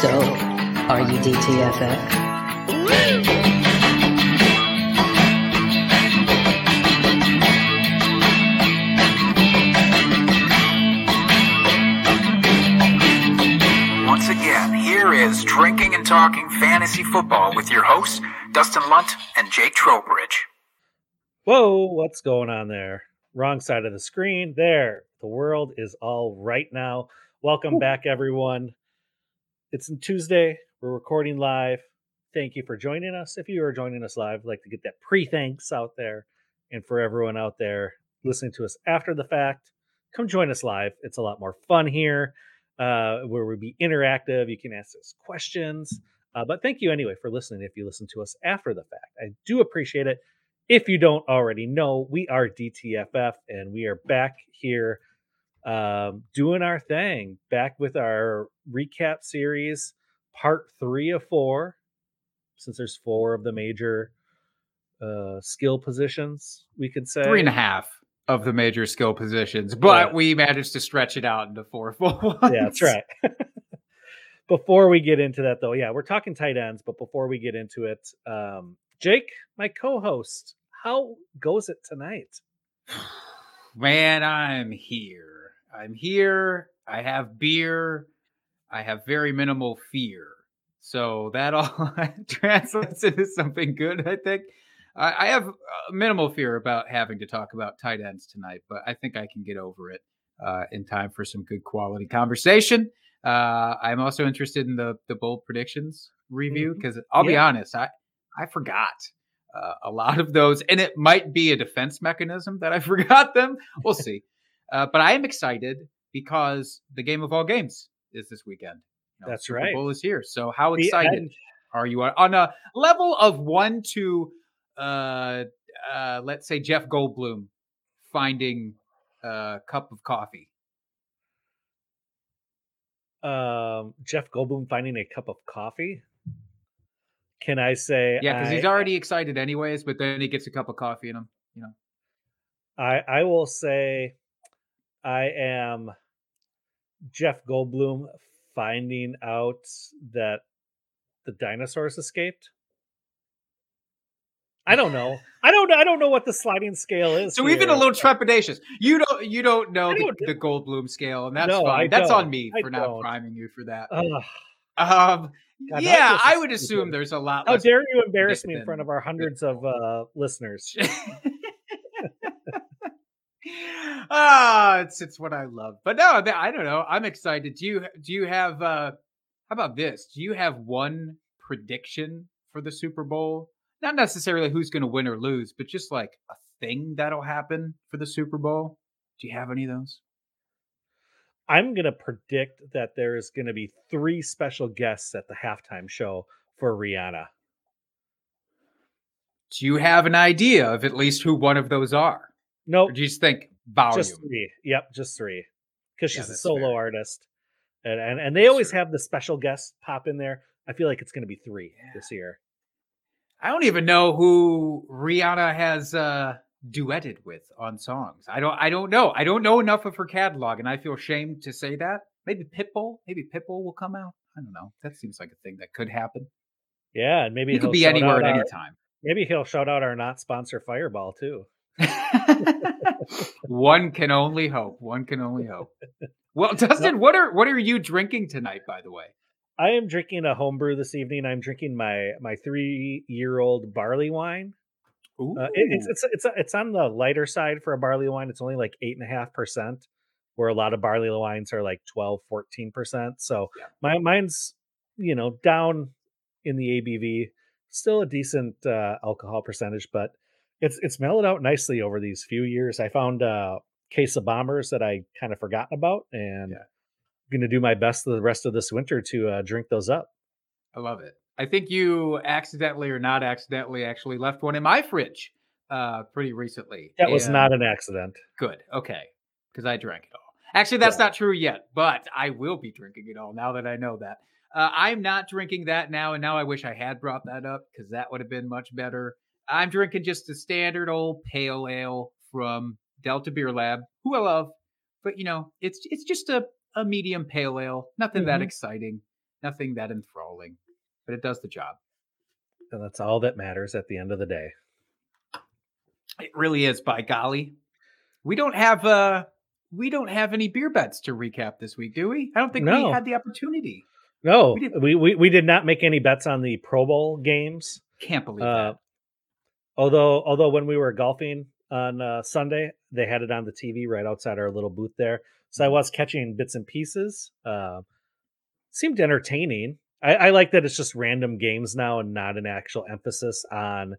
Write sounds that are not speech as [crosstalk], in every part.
So, are you DTFF? Once again, here is Drinking and Talking Fantasy Football with your hosts, Dustin Lunt and Jake Trowbridge. Whoa, what's going on there? Wrong side of the screen. There. The world is all right now. Welcome back, everyone. It's Tuesday. We're recording live. Thank you for joining us. If you are joining us live, I'd like to get that pre thanks out there. And for everyone out there listening to us after the fact, come join us live. It's a lot more fun here uh, where we'll be interactive. You can ask us questions. Uh, but thank you anyway for listening if you listen to us after the fact. I do appreciate it. If you don't already know, we are DTFF and we are back here um, doing our thing, back with our recap series, part three of four, since there's four of the major uh, skill positions, we could say. three and a half of the major skill positions, but Yeah. we managed to stretch it out into four [laughs] full ones. Yeah, that's right. [laughs] before we get into that, though, yeah, we're talking tight ends, but before we get into it, um, Jake, my co-host, how goes it tonight? [sighs] Man, I'm here. I'm here. I have beer. I have very minimal fear. So that all [laughs] translates into something good, I think. I, I have uh, minimal fear about having to talk about tight ends tonight, but I think I can get over it uh, in time for some good quality conversation. Uh, I'm also interested in the the bold predictions review because I'll be honest, I I forgot uh, a lot of those, and it might be a defense mechanism that I [laughs] forgot them. We'll see. Uh, but I am excited because the game of all games is this weekend. You know, That's Super right. Bowl is here. So how excited are you on a level of one to, uh, uh, let's say Jeff Goldblum finding a cup of coffee? Um, Jeff Goldblum finding a cup of coffee. Can I say? Yeah, because he's already excited anyways. But then he gets a cup of coffee in him. You know. I I will say, I am Jeff Goldblum finding out that the dinosaurs escaped. I don't know. [laughs] I don't. I don't know what the sliding scale is. So even a little trepidatious. You don't you don't know the, don't- the Goldblum scale, and that's No, I fine. That's on me I for not don't. priming you for that. Ugh, Um, God, yeah, I would assume there's a lot. how dare you embarrass me in front of our hundreds of uh, listeners? [laughs] [laughs] ah, it's it's what I love. But no, I I don't know. I'm excited. Do you do you have uh how about this? Do you have one prediction for the Super Bowl? Not necessarily who's going to win or lose, but just like a thing that'll happen for the Super Bowl. Do you have any of those? I'm gonna predict that there is gonna be three special guests at the halftime show for Rihanna. Do you have an idea of at least who one of those are? Nope, Or do you just think volume? just three. Yep, just three. Because Yeah, she's a solo fair. artist, and and, and they always Sure. have the special guests pop in there. I feel like it's gonna be three this year. I don't even know who Rihanna has uh duetted with on songs. I don't I don't know. I don't know enough of her catalog and I feel ashamed to say that. Maybe Pitbull, maybe Pitbull will come out. I don't know. That seems like a thing that could happen. Yeah, and maybe He could be anywhere at any time. Maybe he'll shout out our not sponsor Fireball too. [laughs] [laughs] [laughs] One can only hope. One can only hope. Well, Dustin, what are what are you drinking tonight, by the way? I am drinking a homebrew this evening. I'm drinking my my three year old barley wine. Ooh. Uh, it, it's it's it's it's on the lighter side for a barley wine. It's only like eight and a half percent, where a lot of barley wines are like 12, 14 percent. So Yeah. my mine's you know down in the ABV, still a decent uh, alcohol percentage, but it's it's mellowed out nicely over these few years. I found a case of bombers that I kind of forgotten about, and Yeah. I'm gonna do my best the rest of this winter to uh, drink those up. I love it. I think you accidentally or not accidentally actually left one in my fridge uh pretty recently. That was not an accident. Good. Okay. Because I drank it all. Actually, that's Yeah. not true yet, but I will be drinking it all now that I know that. Uh, I'm not drinking that now, and now I wish I had brought that up because that would have been much better. I'm drinking just a standard old pale ale from Delta Beer Lab, who I love, but you know, it's it's just a, a medium pale ale, nothing that Mhm. exciting. Nothing that enthralling, but it does the job. And that's all that matters at the end of the day. It really is. By golly, we don't have uh we don't have any beer bets to recap this week, do we? I don't think No. we had the opportunity. No, We we, we, we did not make any bets on the Pro Bowl games. Can't believe Uh, that. Although although when we were golfing on uh, Sunday, they had it on the TV right outside our little booth there. So Mm-hmm. I was catching bits and pieces. Uh, seemed entertaining. I, I like that it's just random games now and not an actual emphasis on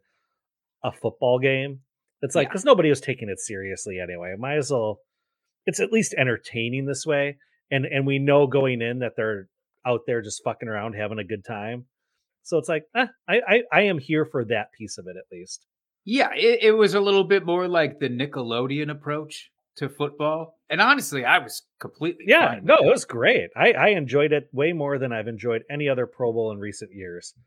a football game. It's like Yeah. because nobody was taking it seriously anyway. Might as well. It's at least entertaining this way, and and we know going in that they're out there just fucking around having a good time. So it's like, eh, I, I I am here for that piece of it at least. Yeah, it, it was a little bit more like the Nickelodeon approach to football. And honestly, I was completely Yeah, no, it was great. I I enjoyed it way more than I've enjoyed any other Pro Bowl in recent years. [laughs]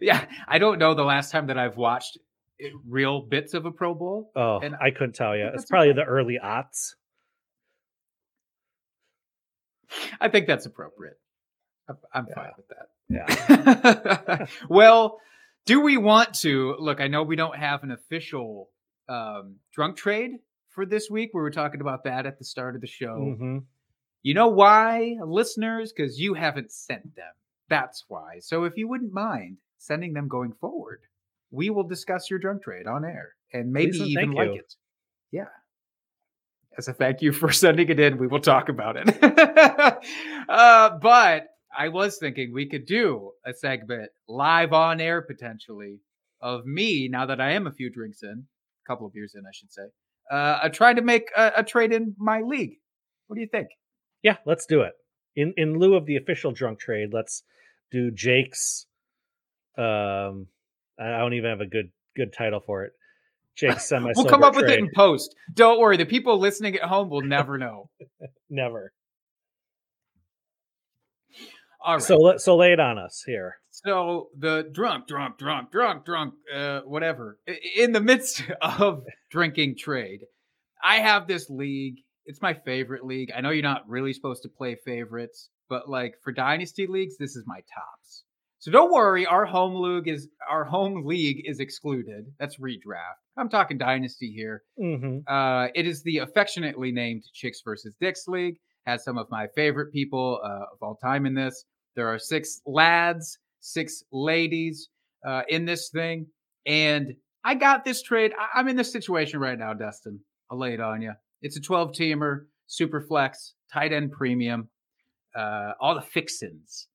Yeah, I don't know the last time that I've watched eh, real bits of a Pro Bowl. Oh, And I couldn't tell you. It's probably the early aughts. I think that's appropriate. I'm, I'm fine Yeah. with that. Yeah. [laughs] well, do we want to look? I know we don't have an official um, drunk trade for this week. We were talking about that at the start of the show. hmm You know why, listeners? Because you haven't sent them. That's why. So if you wouldn't mind sending them going forward, we will discuss your drunk trade on air and maybe Please even like you. it. Yeah. As a thank you for [laughs] sending it in, we will talk about it. [laughs] uh, but I was thinking we could do a segment live on air potentially of me now that I am a few drinks in, a couple of years in, I should say, uh, uh, trying to make a, a trade in my league. What do you think? Yeah, let's do it. In in lieu of the official drunk trade, let's do Jake's. Um, I don't even have a good good title for it. Jake's semi. [laughs] We'll come up with it in post. Don't worry. The people listening at home will never know. [laughs] Never. All right. So let so lay it on us here. So the drunk, drunk, drunk, drunk, drunk, uh, whatever. In the midst [laughs] of drinking trade, I have this league. It's my favorite league. I know you're not really supposed to play favorites, but like for dynasty leagues, this is my tops. So don't worry, our home league is our home league is excluded. That's redraft. I'm talking dynasty here. hmm Uh, it is the affectionately named Chicks versus Dicks League. Has some of my favorite people uh, of all time in this. There are six lads, six ladies uh, in this thing, and I got this trade. I- I'm in this situation right now, Dustin. I'll lay it on you. It's a 12 teamer, super flex, tight end premium, uh, all the fixins.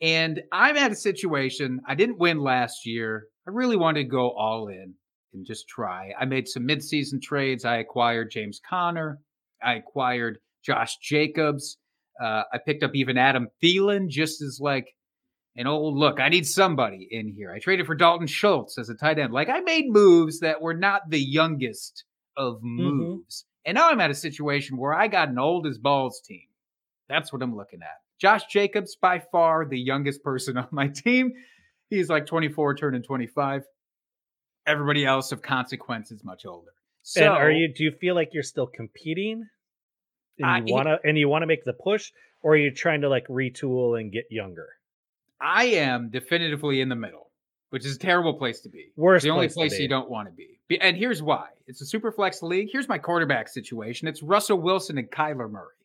And I'm at a situation. I didn't win last year. I really wanted to go all in and just try. I made some midseason trades. I acquired James Conner. I acquired Josh Jacobs. Uh, I picked up even Adam Thielen just as like an old look. I need somebody in here. I traded for Dalton Schultz as a tight end. Like I made moves that were not the youngest of moves. And now I'm at a situation where I got an old as balls team. That's what I'm looking at. Josh Jacobs, by far the youngest person [laughs] on my team. He's like 24, turning 25. Everybody else of consequence is much older. So and are you? Do you feel like you're still competing? And you want to and you want to make the push, or are you trying to like retool and get younger? I am definitively in the middle, which is a terrible place to be. Worst the only place you don't want to be. And here's why: it's a super flex league. Here's my quarterback situation. It's Russell Wilson and Kyler Murray.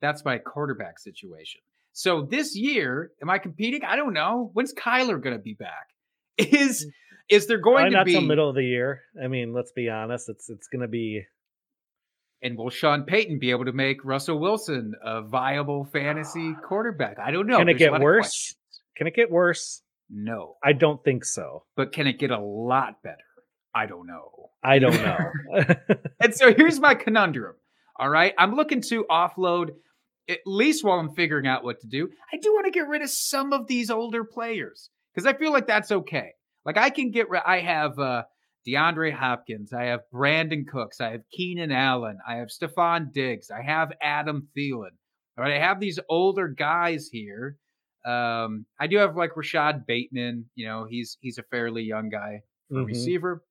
That's my quarterback situation. So this year, am I competing? I don't know. When's Kyler going to be back? [laughs] Is mm. is there going Probably to not be? middle of the year. I mean, let's be honest. It's it's going to be And will Sean Payton be able to make Russell Wilson a viable fantasy quarterback? I don't know. Can it There's get worse? Can it get worse? No. I don't think so. But can it get a lot better? I don't know. I don't know. [laughs] [laughs] And so here's my conundrum. All right. I'm looking to offload, at least while I'm figuring out what to do. I do want to get rid of some of these older players because I feel like that's okay. Like I can get rid, I have uh, DeAndre Hopkins, I have Brandin Cooks, I have Keenan Allen, I have Stefon Diggs, I have Adam Thielen. All right. I have these older guys here. Um, I do have like Rashod Bateman. You know, he's he's a fairly young guy for Mhm. receiver.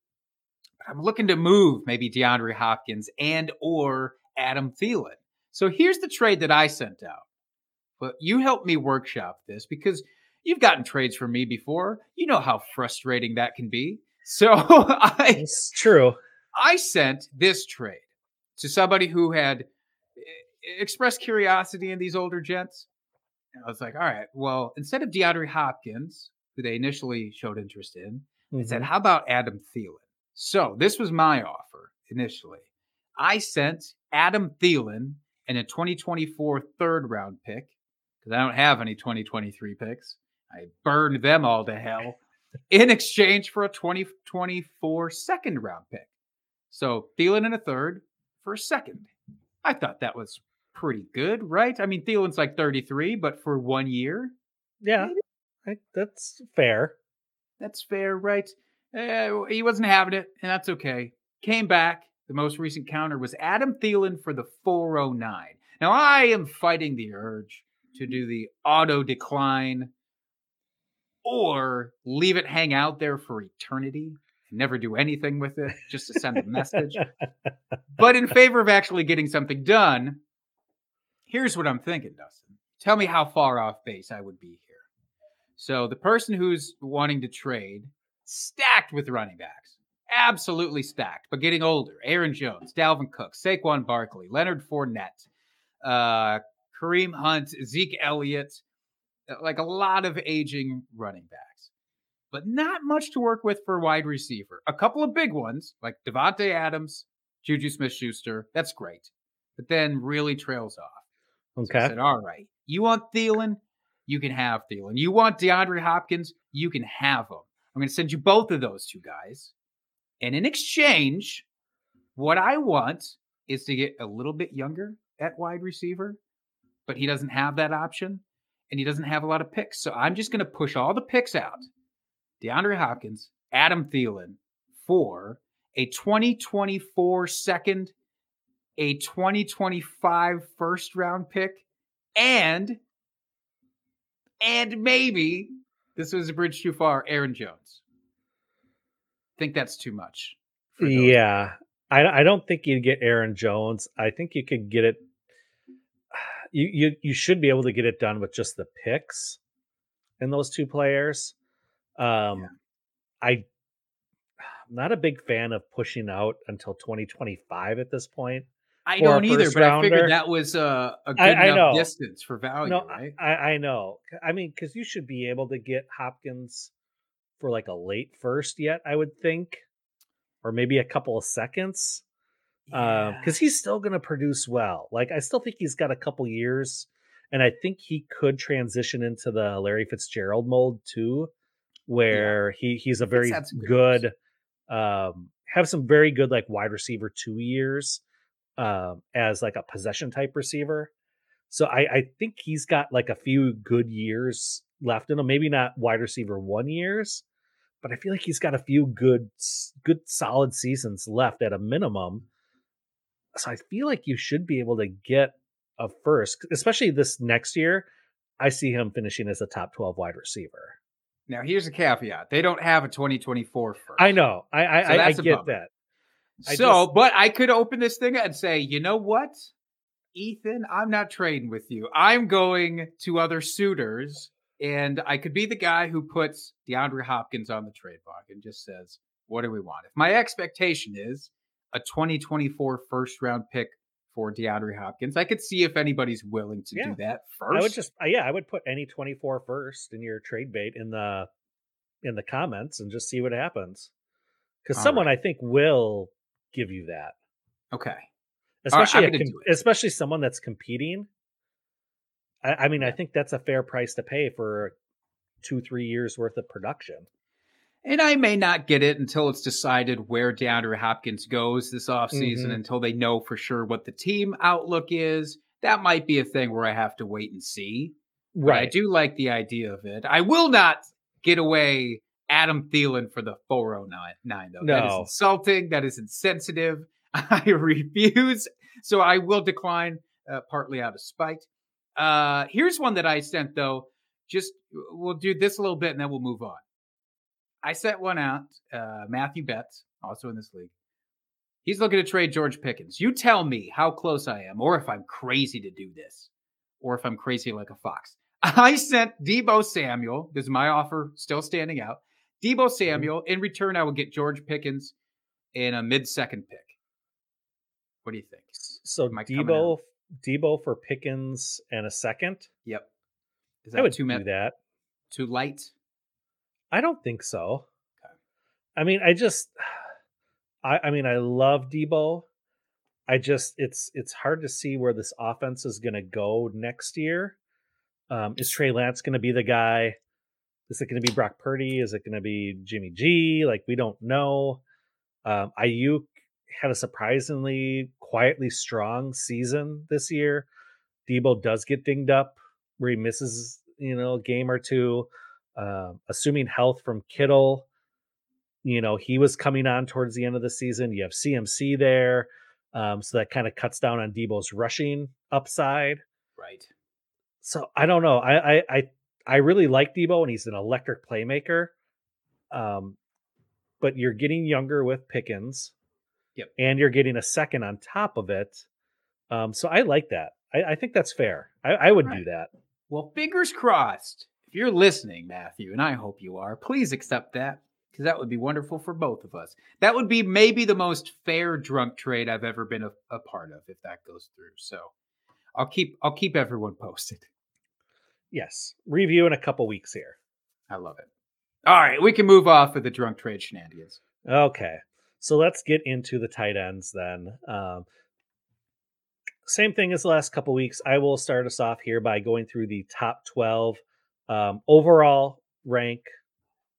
But I'm looking to move maybe DeAndre Hopkins and or Adam Thielen. So here's the trade that I sent out. but you helped me workshop this because you've gotten trades from me before. You know how frustrating that can be. So [laughs] I It's true. I sent this trade to somebody who had e- expressed curiosity in these older gents. And I was like, all right, well, instead of DeAndre Hopkins, who they initially showed interest in, I said, Mhm. how about Adam Thielen? So this was my offer initially. I sent Adam Thielen and a 2024 third round pick because I don't have any 2023 picks. I burned them all to hell in exchange for a 2024 second round pick. So Thielen in a third for a second. I thought that was pretty good, right? I mean, Thielen's like 33, but for one year, yeah, I, that's fair. that's fair, right? Uh, he wasn't having it, and that's okay. Came back. The most recent counter was Adam Thielen for the 409. Now, I am fighting the urge to do the auto decline or leave it hang out there for eternity and never do anything with it just to send a message. but in favor of actually getting something done, here's what I'm thinking, Dustin. Tell me how far off base I would be here. So the person who's wanting to trade, stacked with running backs, absolutely stacked, but getting older. Aaron Jones, Dalvin Cook, Saquon Barkley, Leonard Fournette, uh, Kareem Hunt, Zeke Elliott, Uh, like a lot of aging running backs, but not much to work with for wide receiver. A couple of big ones like Davante Adams, Juju Smith Schuster. That's great. But then really trails off. So I said, all right, you want Thielen? You can have Thielen. You want DeAndre Hopkins? You can have him. I'm going to send you both of those two guys. And in exchange, what I want is to get a little bit younger at wide receiver, but he doesn't have that option and he doesn't have a lot of picks. So I'm just going to push all the picks out. DeAndre Hopkins, Adam Thielen for a 2024 second, a 2025 first round pick, and and maybe this was a bridge too far, Aaron Jones. think that's too much. Yeah, I I don't think you'd get Aaron Jones. I think you could get it. You you you should be able to get it done with just the picks in those two players. Um, Yeah. I I'm not a big fan of pushing out until 2025 at this point. I don't either, but I figured that was a, a good I- I enough know. distance for value, no, right? I, I know. I mean, because you should be able to get Hopkins for like a late first yet, I would think, or maybe a couple of seconds. Yeah. because he's still going to produce well. Like I still think he's got a couple years, and I think he could transition into the Larry Fitzgerald mold too, where he he's a very good um, have some very good like wide receiver two years, um, as like a possession type receiver. So I I think he's got like a few good years left in him. Maybe not wide receiver one years, but I feel like he's got a few good good solid seasons left at a minimum so I feel like you should be able to get a first, especially this next year. I see him finishing as a top 12 wide receiver. Now here's a caveat: they don't have a 2024 first. I know. I I, So I, I get that. I So, just- but I could open this thing and say, you know what, Ethan, I'm not trading with you. I'm going to other suitors, and I could be the guy who puts DeAndre Hopkins on the trade block and just says, "What do we want?" If my expectation is a 2024 first round pick for DeAndre Hopkins, I could see if anybody's willing to Yeah. do that first. I would just uh, yeah, I would put any 24 first in your trade bait in the in the comments and just see what happens. Because someone right. I think will give you that, okay. especially com- especially someone that's competing. I, I mean, I think that's a fair price to pay for two three years worth of production. And I may not get it until it's decided where DeAndre Hopkins goes this offseason, Mhm. until they know for sure what the team outlook is. That might be a thing where I have to wait and see. But I do like the idea of it. I will not get away Adam Thielen for the 409, though. That is No. insulting. That is insensitive. [laughs] I refuse. So I will decline, uh, partly out of spite. Uh, here's one that I sent, though. Just we'll do this a little bit and then we'll move on. I sent one out. Uh, Matthew Betts, also in this league. He's looking to trade George Pickens. You tell me how close I am, or if I'm crazy to do this. or if I'm crazy like a fox. [laughs] I sent Deebo Samuel. This is my offer still standing out. Deebo Mm-hmm. Samuel. In return, I will get George Pickens in a mid-second pick. What do you think? So Am I coming Deebo, Deebo for Pickens and a second. Yep. Is that I would too do ma- that. too light? I don't think so. Okay. I mean, I just, [sighs] I, I mean, I love Deebo. I just, it's, it's hard to see where this offense is going to go next year. Um, is Trey Lance going to be the guy? Is it going to be Brock Purdy? Is it going to be Jimmy G? Like we don't know. Um, Aiyuk had a surprisingly quietly strong season this year. Deebo does get dinged up where he misses, you know, a game or two. Um, assuming health from Kittle, you know, he was coming on towards the end of the season. You have CMC there. Um, so that kind of cuts down on Deebo's rushing upside. Right. So I don't know. I I I, I really like Deebo and he's an electric playmaker. Um, but you're getting younger with Pickens. Yep. And you're getting a second on top of it. Um, so I like that. I, I think that's fair. I, I would do that. Well, fingers crossed. If you're listening, Matthew, and I hope you are, please accept that because that would be wonderful for both of us. That would be maybe the most fair drunk trade I've ever been a, a part of if that goes through. So I'll keep I'll keep everyone [laughs] posted. Yes. Review in a couple weeks here. I love it. All right, we can move off of the drunk trade shenanigans. Okay. So let's get into the tight ends then. Um, same thing as the last couple weeks. I will start us off here by going through the top 12 um, overall rank.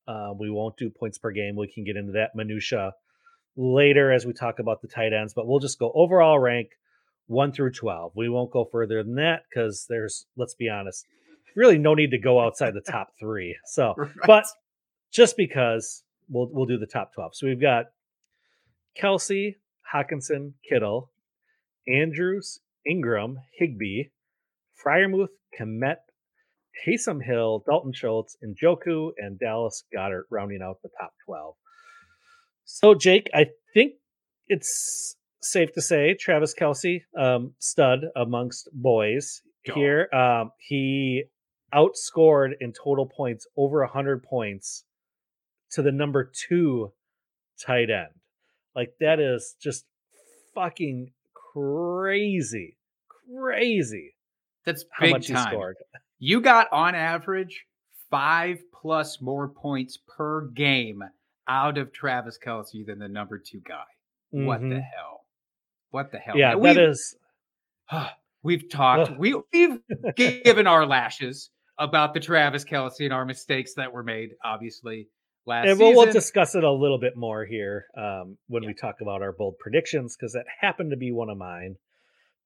Uh, we won't do points per game. We can get into that minutia later as we talk about the tight ends, but we'll just go overall rank 1 through 12. We won't go further than that because there's, let's be honest, really no need to go outside the top three. So, but just because we'll we'll do the top 12. So we've got Kelce, Hockenson, Kittle, Andrews, Engram, Higbee, Freiermuth, Kmet, Taysom Hill, Dalton Schultz, Njoku, and Dallas Goedert rounding out the top 12. So, Jake, I think it's safe to say Travis Kelce, um, stud amongst boys Dog. here. Um, he outscored in total points over 100 points to the number two tight end. Like, that is just fucking crazy. Crazy That's how much he scored. You got on average five plus more points per game out of Travis Kelce than the number two guy. What the Mhm. hell? What the hell? Yeah, man? that We've- is. [sighs] We've talked. We, we've [laughs] given our lashes about the Travis Kelce and our mistakes that were made. Obviously, last And we'll, we'll discuss it a little bit more here um, when Yeah. we talk about our bold predictions because that happened to be one of mine.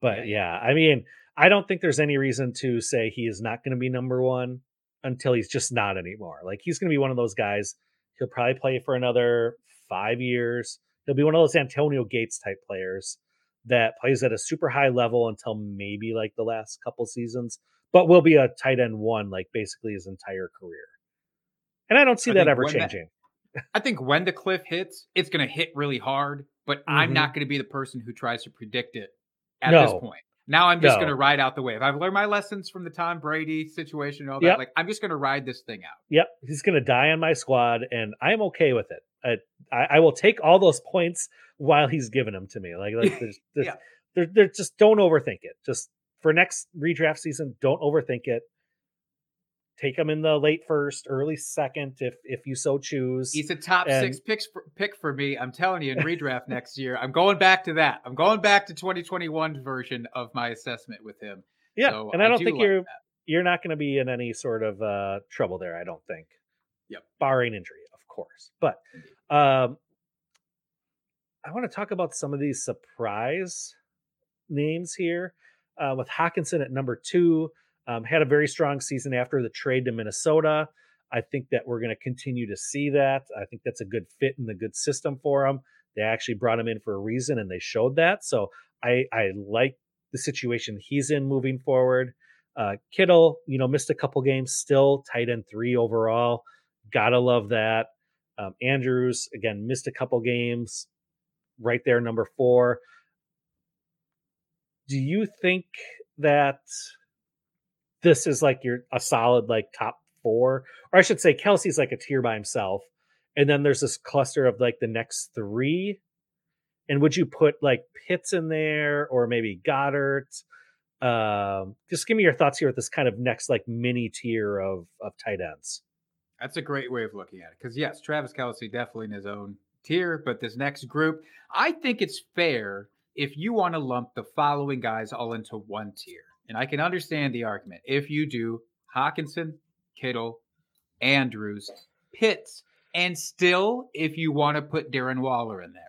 But Yeah. I mean, I don't think there's any reason to say he is not going to be number one until he's just not anymore. Like he's going to be one of those guys. He'll probably play for another five years. He'll be one of those Antonio Gates type players that plays at a super high level until maybe like the last couple seasons, but will be a tight end one like basically his entire career. And I don't see I that ever when that- changing. I think when the cliff hits, it's going to hit really hard. But I'm Mhm. not going to be the person who tries to predict it at this point. Now I'm just No. going to ride out the wave. I've learned my lessons from the Tom Brady situation and all that. Yep. Like I'm just going to ride this thing out. Yep, he's going to die on my squad, and I'm okay with it. I, I, I will take all those points while he's giving them to me. Like, like [laughs] there's, there's, Yeah. there, there, just don't overthink it. Just for next redraft season, don't overthink it. Take him in the late first, early second, if if you so choose. He's a top And- six picks for, pick for me. I'm telling you, in redraft next year, I'm going back to that. I'm going back to 2021 version of my assessment with him. yeah, So and I don't do think like you're that. you're not going to be in any sort of uh, trouble there. I don't think. Yep. Barring injury, of course. But um, I want to talk about some of these surprise names here. Uh, with Hockenson at number two, um, had a very strong season after the trade to Minnesota. I think that we're going to continue to see that. I think that's a good fit in the good system for him. They actually brought him in for a reason, and they showed that. So I I like the situation he's in moving forward. Uh, Kittle, you know, missed a couple games, still tight end three overall. Gotta love that. Um, Andrews again missed a couple games, right there, number four. Do you think that this is like your a solid like top four, or I should say Kelce's like a tier by himself, and then there's this cluster of like the next three. And would you put like Pitts in there or maybe Goedert? Um, just give me your thoughts here with this kind of next like mini tier of of tight ends. That's a great way of looking at it. Because yes, Travis Kelce definitely in his own tier, but this next group, I think it's fair if you want to lump the following guys all into one tier. And I can understand the argument. If you do Hockenson, Kittle, Andrews, Pitts, and still if you want to put Darren Waller in there.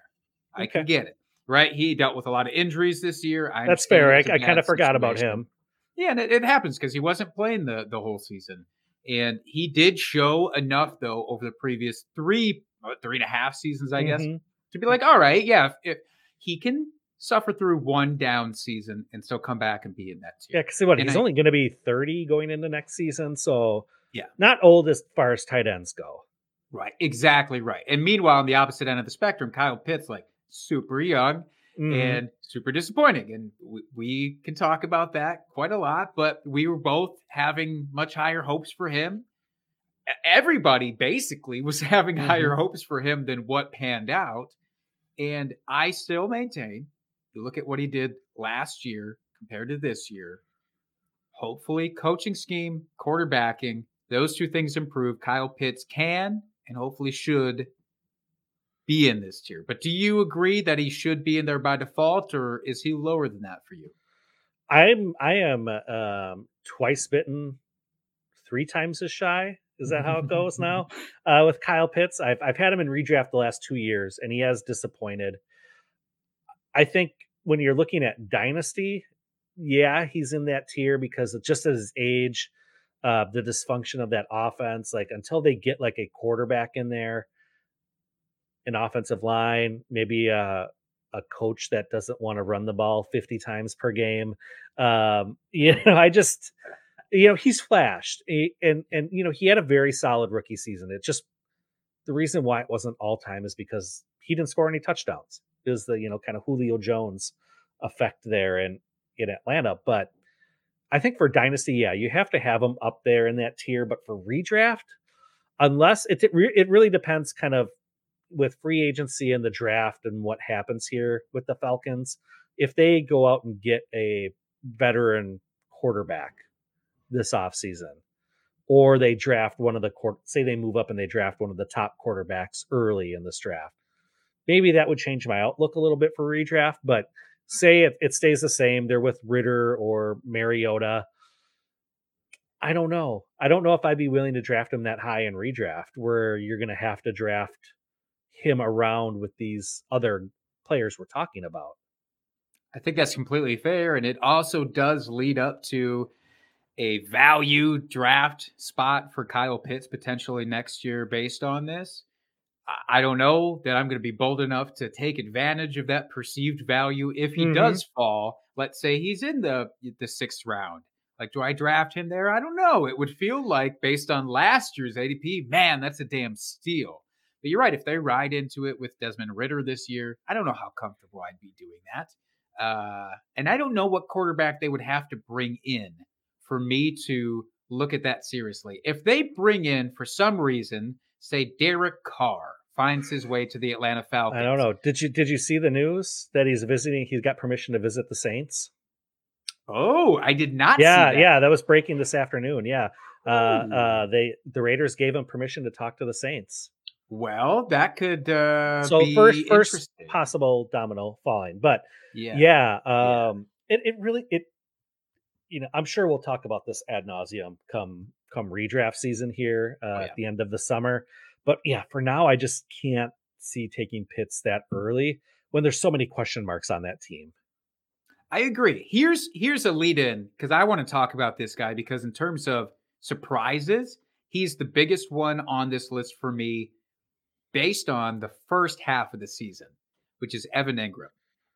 I Okay. can get it. Right? He dealt with a lot of injuries this year. I That's fair. I, I kind of forgot about him. Yeah, and it, it happens because he wasn't playing the the whole season, and he did show enough though over the previous three uh, three and a half seasons, I guess, Mhm. to be like, all right, yeah, if, if he can suffer through one down season and still come back and be in that Yeah, tier. because what And he's I- only going to be thirty going into next season, so Yeah. not old as far as tight ends go. Right, exactly right. And meanwhile, on the opposite end of the spectrum, Kyle Pitts, like super young Mhm. and super disappointing, and we, we can talk about that quite a lot. But we were both having much higher hopes for him. Everybody basically [laughs] was having higher hopes for him than what panned out. And I still maintain, you look at what he did last year compared to this year. Hopefully, coaching scheme, quarterbacking, those two things improve. Kyle Pitts can and hopefully should be in this tier. But do you agree that he should be in there by default, or is he lower than that for you? I'm I am uh, um, twice bitten, three times as shy. Is that how it goes [laughs] now? Uh, with Kyle Pitts, I've I've had him in redraft the last two years, and he has disappointed. I think when you're looking at dynasty, yeah, he's in that tier because of just his age, uh, the dysfunction of that offense. Like until they get like a quarterback in there, an offensive line, maybe a a coach that doesn't want to run the ball 50 times per game. Um, [laughs] you know, I just you know, he's flashed He- and and you know, he had a very solid rookie season. It just the reason why it wasn't all time is because he didn't score any touchdowns. Was the, you know, kind of Julio Jones effect there in in Atlanta, but I think for dynasty, yeah, you have to have him up there in that tier. But for redraft, unless it it really depends, kind of with free agency and the draft and what happens here with the Falcons. If they go out and get a veteran quarterback this offseason, or they draft one of the court, say they move up and they draft one of the top quarterbacks early in this draft, maybe that would change my outlook a little bit for redraft. But say it, it stays the same, they're with Ridder or Mariota. I don't know. I don't know if I'd be willing to draft him that high in redraft, where you're going to have to draft him around with these other players we're talking about. I think that's completely fair. And it also does lead up to a value draft spot for Kyle Pitts potentially next year based on this. I- don't know that I'm going to be bold enough to take advantage of that perceived value if he Mhm. does fall. Let's say he's in the the sixth round. Like, do I draft him there? I don't know. It would feel like, based on last year's ADP, man, that's a damn steal. But you're right. If they ride into it with Desmond Ridder this year, I don't know how comfortable I'd be doing that. Uh, and I don't know what quarterback they would have to bring in for me to look at that seriously. If they bring in, for some reason, say Derek Carr finds his way to the Atlanta Falcons. I don't know. Did you did you see the news that he's visiting? He's got permission to visit the Saints. Oh, I did not. yeah, see that. yeah, that was breaking this afternoon. Yeah, uh, uh, they the Raiders gave him permission to talk to the Saints. Well, that could uh, so be first first possible domino falling, but yeah. yeah, Yeah. um, it it really it you know I'm sure we'll talk about this ad nauseum come come redraft season here uh, Oh, yeah. at the end of the summer. But yeah, for now I just can't see taking Pitts that early when there's so many question marks on that team. I agree. Here's here's a lead in because I want to talk about this guy because in terms of surprises, he's the biggest one on this list for me based on the first half of the season, which is Evan Engram.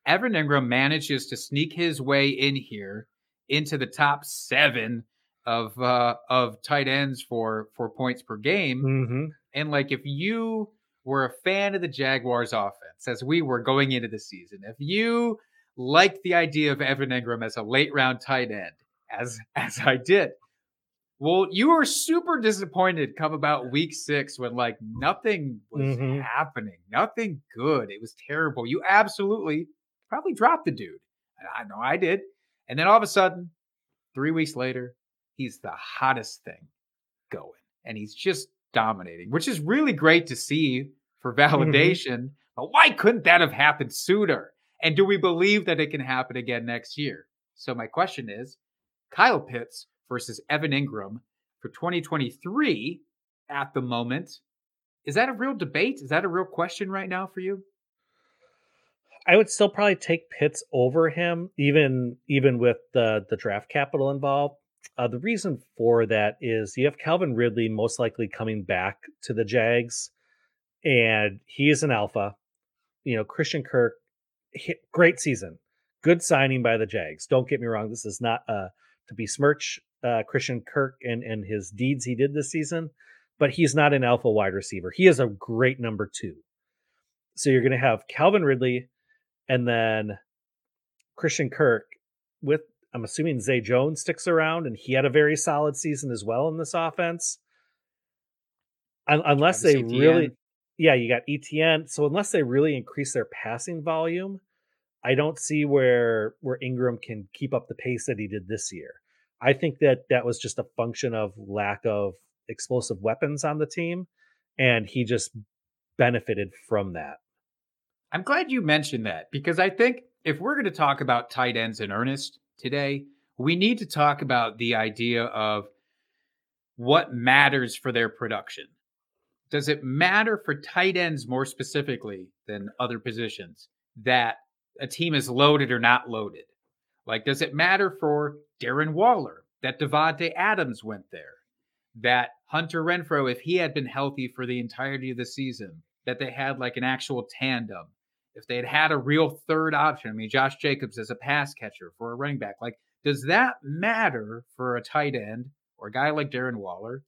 Evan Engram manages to sneak his way in here into the top seven of uh, of tight ends for for points per game. Mm-hmm. And like, if you were a fan of the Jaguars offense, as we were going into the season, if you liked the idea of Evan Engram as a late round tight end, as [laughs] as I did, Well, you were super disappointed come about week six when like nothing was Mhm. happening, nothing good. It was terrible. You absolutely probably dropped the dude. And I know I did. And then all of a sudden, three weeks later, he's the hottest thing going. And he's just dominating, which is really great to see for [laughs] mm-hmm. validation. But why couldn't that have happened sooner? And do we believe that it can happen again next year? So my question is Kyle Pitts versus Evan Engram for 2023 at the moment. Is that a real debate? Is that a real question right now for you? I would still probably take Pitts over him, even even with the the draft capital involved. Uh, the reason for that is you have Calvin Ridley most likely coming back to the Jags, and he is an alpha. You know, Christian Kirk, great season, good signing by the Jags. Don't get me wrong; this is not uh, to besmirch uh, Christian Kirk and and his deeds he did this season, but he's not an alpha wide receiver. He is a great number two. So you're going to have Calvin Ridley and then Christian Kirk with I'm assuming Zay Jones sticks around and he had a very solid season as well in this offense. Un- unless they Travis really yeah, you got ETN. So unless they really increase their passing volume, I don't see where where Engram can keep up the pace that he did this year. I think that that was just a function of lack of explosive weapons on the team and he just benefited from that. I'm glad you mentioned that because I think if we're going to talk about tight ends in earnest today, we need to talk about the idea of what matters for their production. Does it matter for tight ends more specifically than other positions that a team is loaded or not loaded? Like, does it matter for Darren Waller that Davante Adams went there? That Hunter Renfrow, if he had been healthy for the entirety of the season, that they had like an actual tandem? If they had had a real third option, I mean, Josh Jacobs as a pass catcher for a running back, like, does that matter for a tight end or a guy like Darren Waller?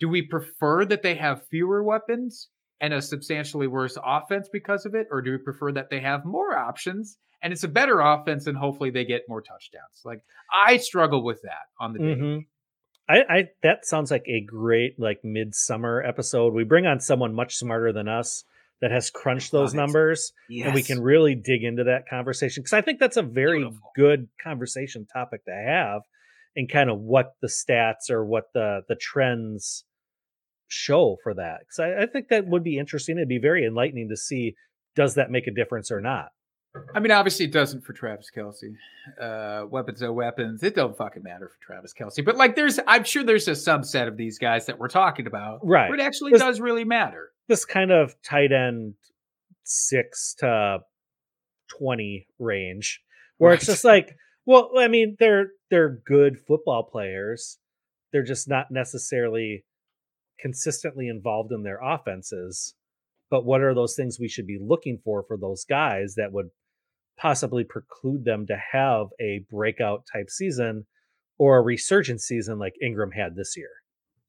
Do we prefer that they have fewer weapons and a substantially worse offense because of it? Or do we prefer that they have more options and it's a better offense and hopefully they get more touchdowns? Like, I struggle with that on the day. Mhm. I, I that sounds like a great like midsummer episode. We bring on someone much smarter than us that has crunched those numbers, and we can really dig into that conversation because I think that's a very Beautiful. good conversation topic to have, and kind of what the stats or what the the trends show for that. Because I, I think that would be interesting. It'd be very enlightening to see does that make a difference or not. I mean, obviously it doesn't for Travis Kelce. Uh, weapons are weapons. It don't fucking matter for Travis Kelce. But like, there's, I'm sure there's a subset of these guys that we're talking about, Right. Where it actually This- does really matter. this kind of tight end six to 20 range where it's just like well i mean they're they're good football players they're just not necessarily consistently involved in their offenses but what are those things we should be looking for for those guys that would possibly preclude them to have a breakout type season or a resurgence season like engram had this year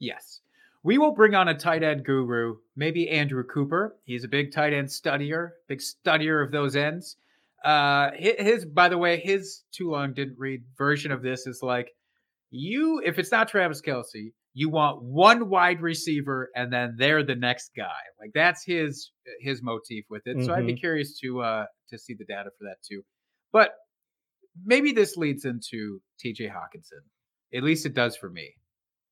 Yes. We will bring on a tight end guru, maybe Andrew Cooper. He's a big tight end studier, big studier of those ends. Uh, his, by the way, his too long didn't read version of this is like you, if it's not Travis Kelce, you want one wide receiver and then they're the next guy. Like that's his his motif with it. So I'd be curious to uh to see the data for that too. But maybe this leads into TJ Hockenson. At least it does for me.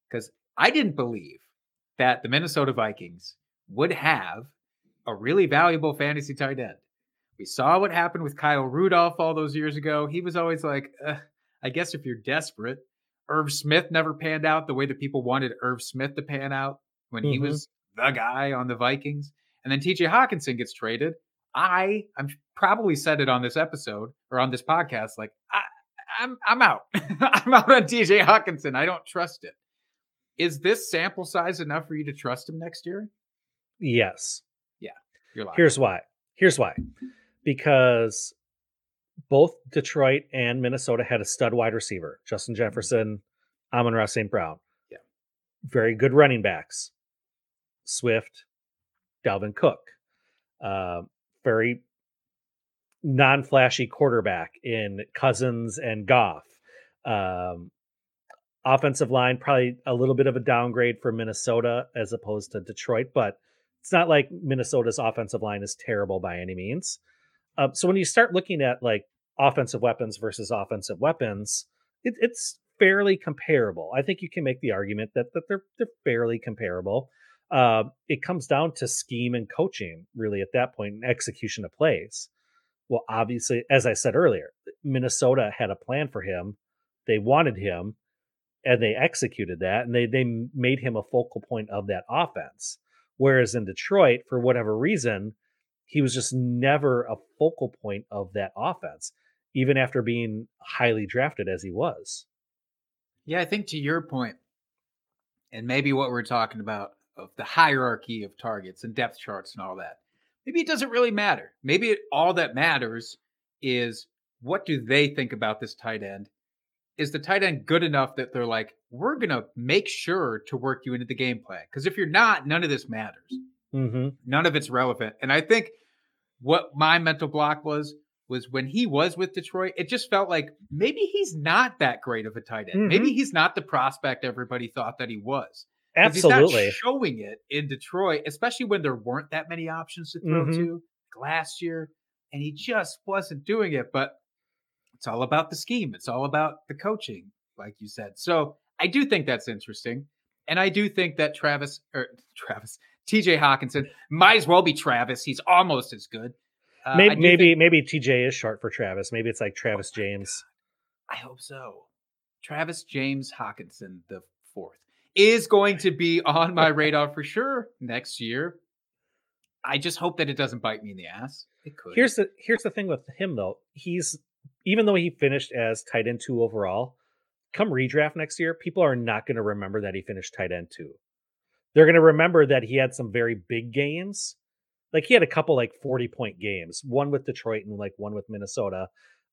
Because I didn't believe that the Minnesota Vikings would have a really valuable fantasy tight end. We saw what happened with Kyle Rudolph all those years ago. He was always like, uh, I guess if you're desperate, Irv Smith never panned out the way that people wanted Irv Smith to pan out when he Mhm. was the guy on the Vikings. And then TJ Hockenson gets traded. I I'm probably said it on this episode or on this podcast. Like I, I'm I'm out. [laughs] I'm out on TJ Hockenson. I don't trust it. Is this sample size enough for you to trust him next year? yes Yeah. You're lying. Here's why. Here's why. Because both Detroit and Minnesota had a stud wide receiver, Justin Jefferson, Amon-Ra St. Brown. Yeah. Very good running backs. Swift, Dalvin Cook. Uh, very non flashy quarterback in Cousins and Goff. Um, offensive line probably a little bit of a downgrade for Minnesota as opposed to Detroit, but it's not like Minnesota's offensive line is terrible by any means. Um, so when you start looking at like offensive weapons versus offensive weapons, it, it's fairly comparable. I think you can make the argument that that they're they're fairly comparable. Uh, it comes down to scheme and coaching, really, at that point, and execution of plays. Well, obviously, as I said earlier, Minnesota had a plan for him. They wanted him, and they executed that, and they they made him a focal point of that offense. Whereas in Detroit, for whatever reason, he was just never a focal point of that offense, even after being highly drafted as he was. Yeah, I think to your point, and maybe what we're talking about of the hierarchy of targets and depth charts and all that, maybe it doesn't really matter. Maybe it, all that matters is what do they think about this tight end? Is the tight end good enough that they're like, we're going to make sure to work you into the game plan? Because if you're not, none of this matters. Mm-hmm. None of it's relevant. And I think what my mental block was was when he was with Detroit, it just felt like maybe he's not that great of a tight end. Mhm. Maybe he's not the prospect everybody thought that he was. Absolutely. He's not showing it in Detroit, especially when there weren't that many options to throw Mhm. to last year. And he just wasn't doing it. But it's all about the scheme, it's all about the coaching, like you said. So I do think that's interesting. And I do think that Travis or Travis, TJ Hockenson might as well be Travis. He's almost as good. Uh, maybe maybe think- maybe TJ is short for Travis. Maybe it's like Travis James. I hope so. Travis James Hockenson the fourth is going to be on my radar for sure next year. I just hope that it doesn't bite me in the ass. It could. Here's the here's the thing with him though. He's even though he finished as tight end two overall, come redraft next year, people are not going to remember that he finished tight end two. They're going to remember that he had some very big games. Like he had a couple like 40 point games, one with Detroit and like one with Minnesota,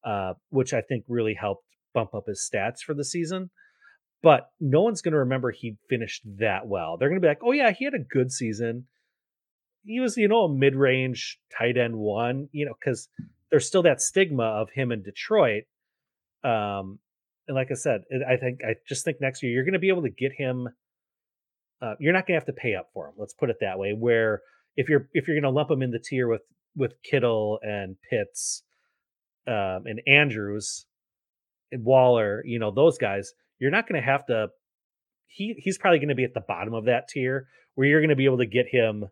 uh, which I think really helped bump up his stats for the season. But no one's going to remember he finished that well. They're going to be like, oh, yeah, he had a good season. He was, you know, a mid range tight end one, you know, because there's still that stigma of him in Detroit. Um, and like I said, I think I just think next year you're going to be able to get him. Uh, you're not going to have to pay up for them. Let's put it that way. Where if you're if you're going to lump them in the tier with with Kittle and Pitts, um, and Andrews, and Waller, you know those guys, you're not going to have to. He he's probably going to be at the bottom of that tier where you're going to be able to get him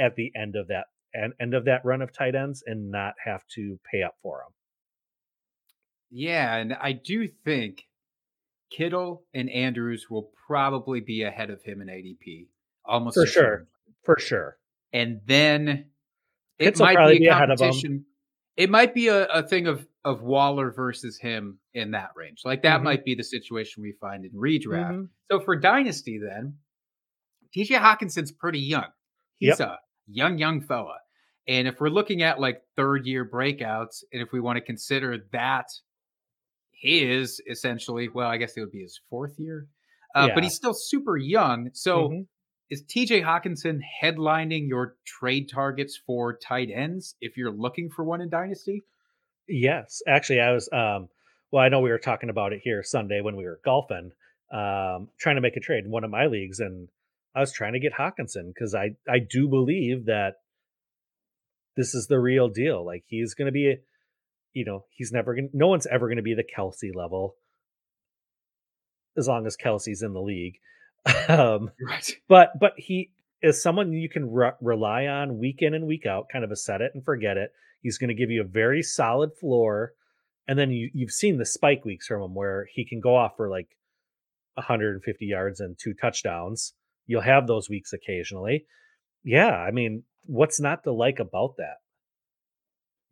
at the end of that end, end of that run of tight ends and not have to pay up for him. yeah, and I do think Kittle and Andrews will probably be ahead of him in ADP. Almost For sure. For sure. and then it might probably be be a ahead of him. competition. It might be a, a thing of of Waller versus him in that range. Like that Mhm. might be the situation we find in redraft. Mhm. So for dynasty, then TJ Hockenson's pretty young. He's a young, young fella. And if we're looking at like third year breakouts, and if we want to consider that his essentially, well, I guess it would be his fourth year, uh, but he's still super young. So Mhm. is TJ Hockenson headlining your trade targets for tight ends if you're looking for one in Dynasty? Yes, actually, I was. Um, well, I know we were talking about it here Sunday when we were golfing, um, trying to make a trade in one of my leagues, and I was trying to get Hockenson because I I do believe that this is the real deal. Like he's going to be, a, you know, he's never going. to No one's ever going to be the Kelce level, as long as Kelce's in the league. [laughs] um, Right. but but he is someone you can re- rely on week in and week out kind of a set it and forget it he's going to give you a very solid floor and then you, you've seen the spike weeks from him where he can go off for like 150 yards and two touchdowns you'll have those weeks occasionally yeah i mean what's not to like about that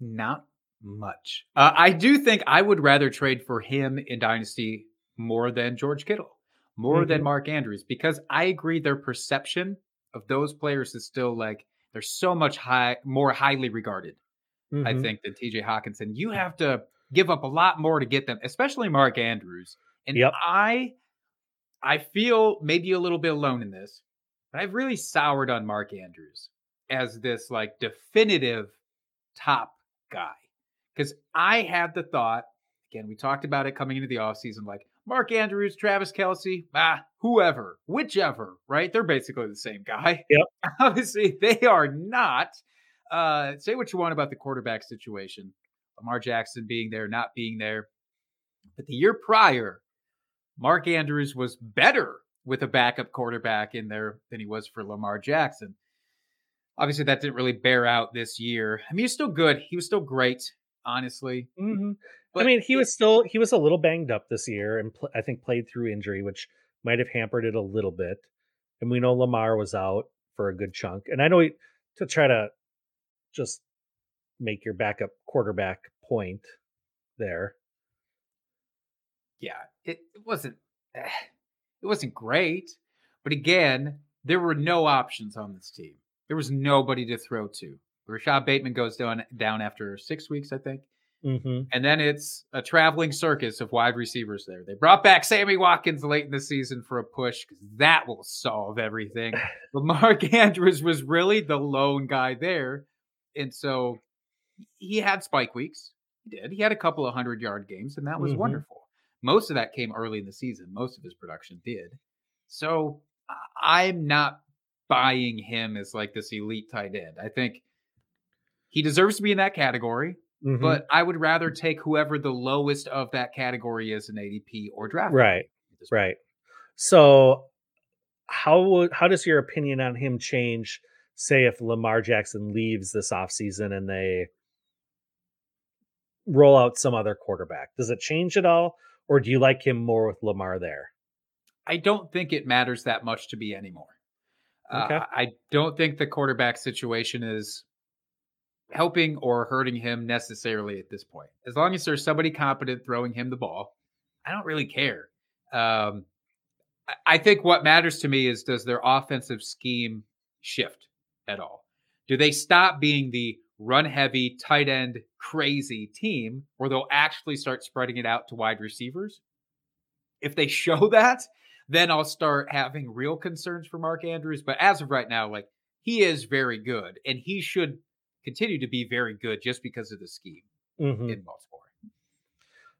Not much. Uh, I do think I would rather trade for him in Dynasty more than George Kittle, more than Mhm. Mark Andrews, because I agree their perception of those players is still like they're so much high, more highly regarded. I Mhm. think than TJ Hockenson. You have to give up a lot more to get them, especially Mark Andrews. And Yep. I, I feel maybe a little bit alone in this, but I've really soured on Mark Andrews as this like definitive top guy. Because I had the thought, again, we talked about it coming into the offseason, like Mark Andrews, Travis Kelce, ah, whoever, whichever, right? They're basically the same guy. Yep. [laughs] Obviously, they are not. Uh, say what you want about the quarterback situation. Lamar Jackson being there, not being there. But the year prior, Mark Andrews was better with a backup quarterback in there than he was for Lamar Jackson. Obviously, that didn't really bear out this year. I mean, he's still good. He was still great, honestly. hmm I mean, he was still he was a little banged up this year, and pl- I think played through injury, which might have hampered it a little bit. And we know Lamar was out for a good chunk, and I know he, to try to just make your backup quarterback point there. yeah, it, it wasn't [sighs] it wasn't great, but again, there were no options on this team. There was nobody to throw to. Rashod Bateman goes down down after six weeks, I think, hmm and then it's a traveling circus of wide receivers there. They brought back Sammy Watkins late in the season for a push because that will solve everything. [laughs] Mark Andrews was really the lone guy there, and so he had spike weeks. He did. He had a couple of hundred yard games, and that was Mhm. wonderful. Most of that came early in the season. Most of his production did. So I'm not buying him as like this elite tight end. I think he deserves to be in that category, Mhm. but I would rather take whoever the lowest of that category is in ADP or draft. right, at this point. right. So, how would how does your opinion on him change? Say if Lamar Jackson leaves this offseason and they roll out some other quarterback, does it change at all, or do you like him more with Lamar there? I don't think it matters that much to me anymore. Uh, Okay. I don't think the quarterback situation is helping or hurting him necessarily at this point. As long as there's somebody competent throwing him the ball, I don't really care. Um, I- think what matters to me is does their offensive scheme shift at all? Do they stop being the run heavy, tight end, crazy team where they'll actually start spreading it out to wide receivers? If they [laughs] show that, then I'll start having real concerns for Mark Andrews. But as of right now, like he is very good and he should continue to be very good just because of the scheme Mhm. in Baltimore.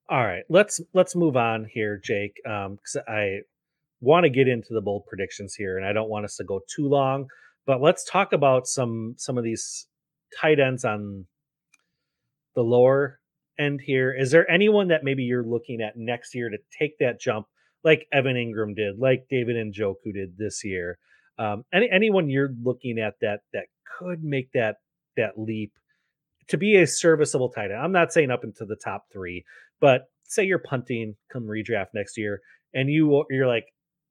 All right, let's let's move on here, Jake, because I want to get into the bold predictions here, and I don't want us to go too long. But let's talk about some some of these tight ends on the lower end here. Is there anyone that maybe you're looking at next year to take that jump, like Evan Engram did, like David and Njoku did this year? Um, any anyone you're looking at that that could make that that leap to be a serviceable tight end. I'm not saying up into the top three, but say you're punting come redraft next year, and you you're like,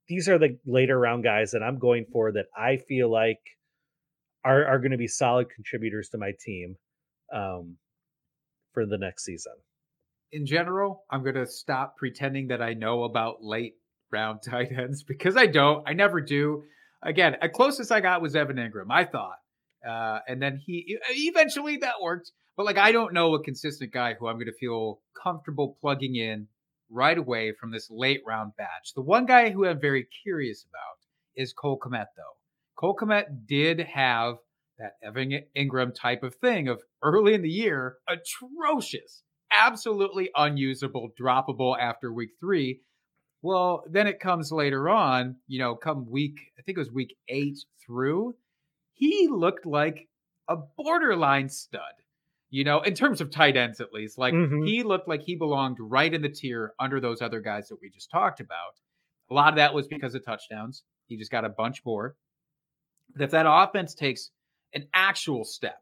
these are the later round guys that I'm going for that I feel like are are going to be solid contributors to my team um, for the next season. In general, I'm going to stop pretending that I know about late round [laughs] tight ends because I don't. I never do. Again, the closest I got was Evan Engram, I thought. Uh, and then he eventually that worked. But like, I don't know a consistent guy who I'm going to feel comfortable plugging in right away from this late round batch. The one guy who I'm very curious about is Cole Kmet, though. Cole Kmet did have that Evan Engram type of thing of early in the year, atrocious, absolutely unusable, droppable after week three. Well, then it comes later on, you know, come week, I think it was week eight through, he looked like a borderline stud, you know, in terms of tight ends at least. Like Mhm. he looked like he belonged right in the tier under those other guys that we just talked about. A lot of that was because of touchdowns. He just got a bunch more. But if that offense takes an actual step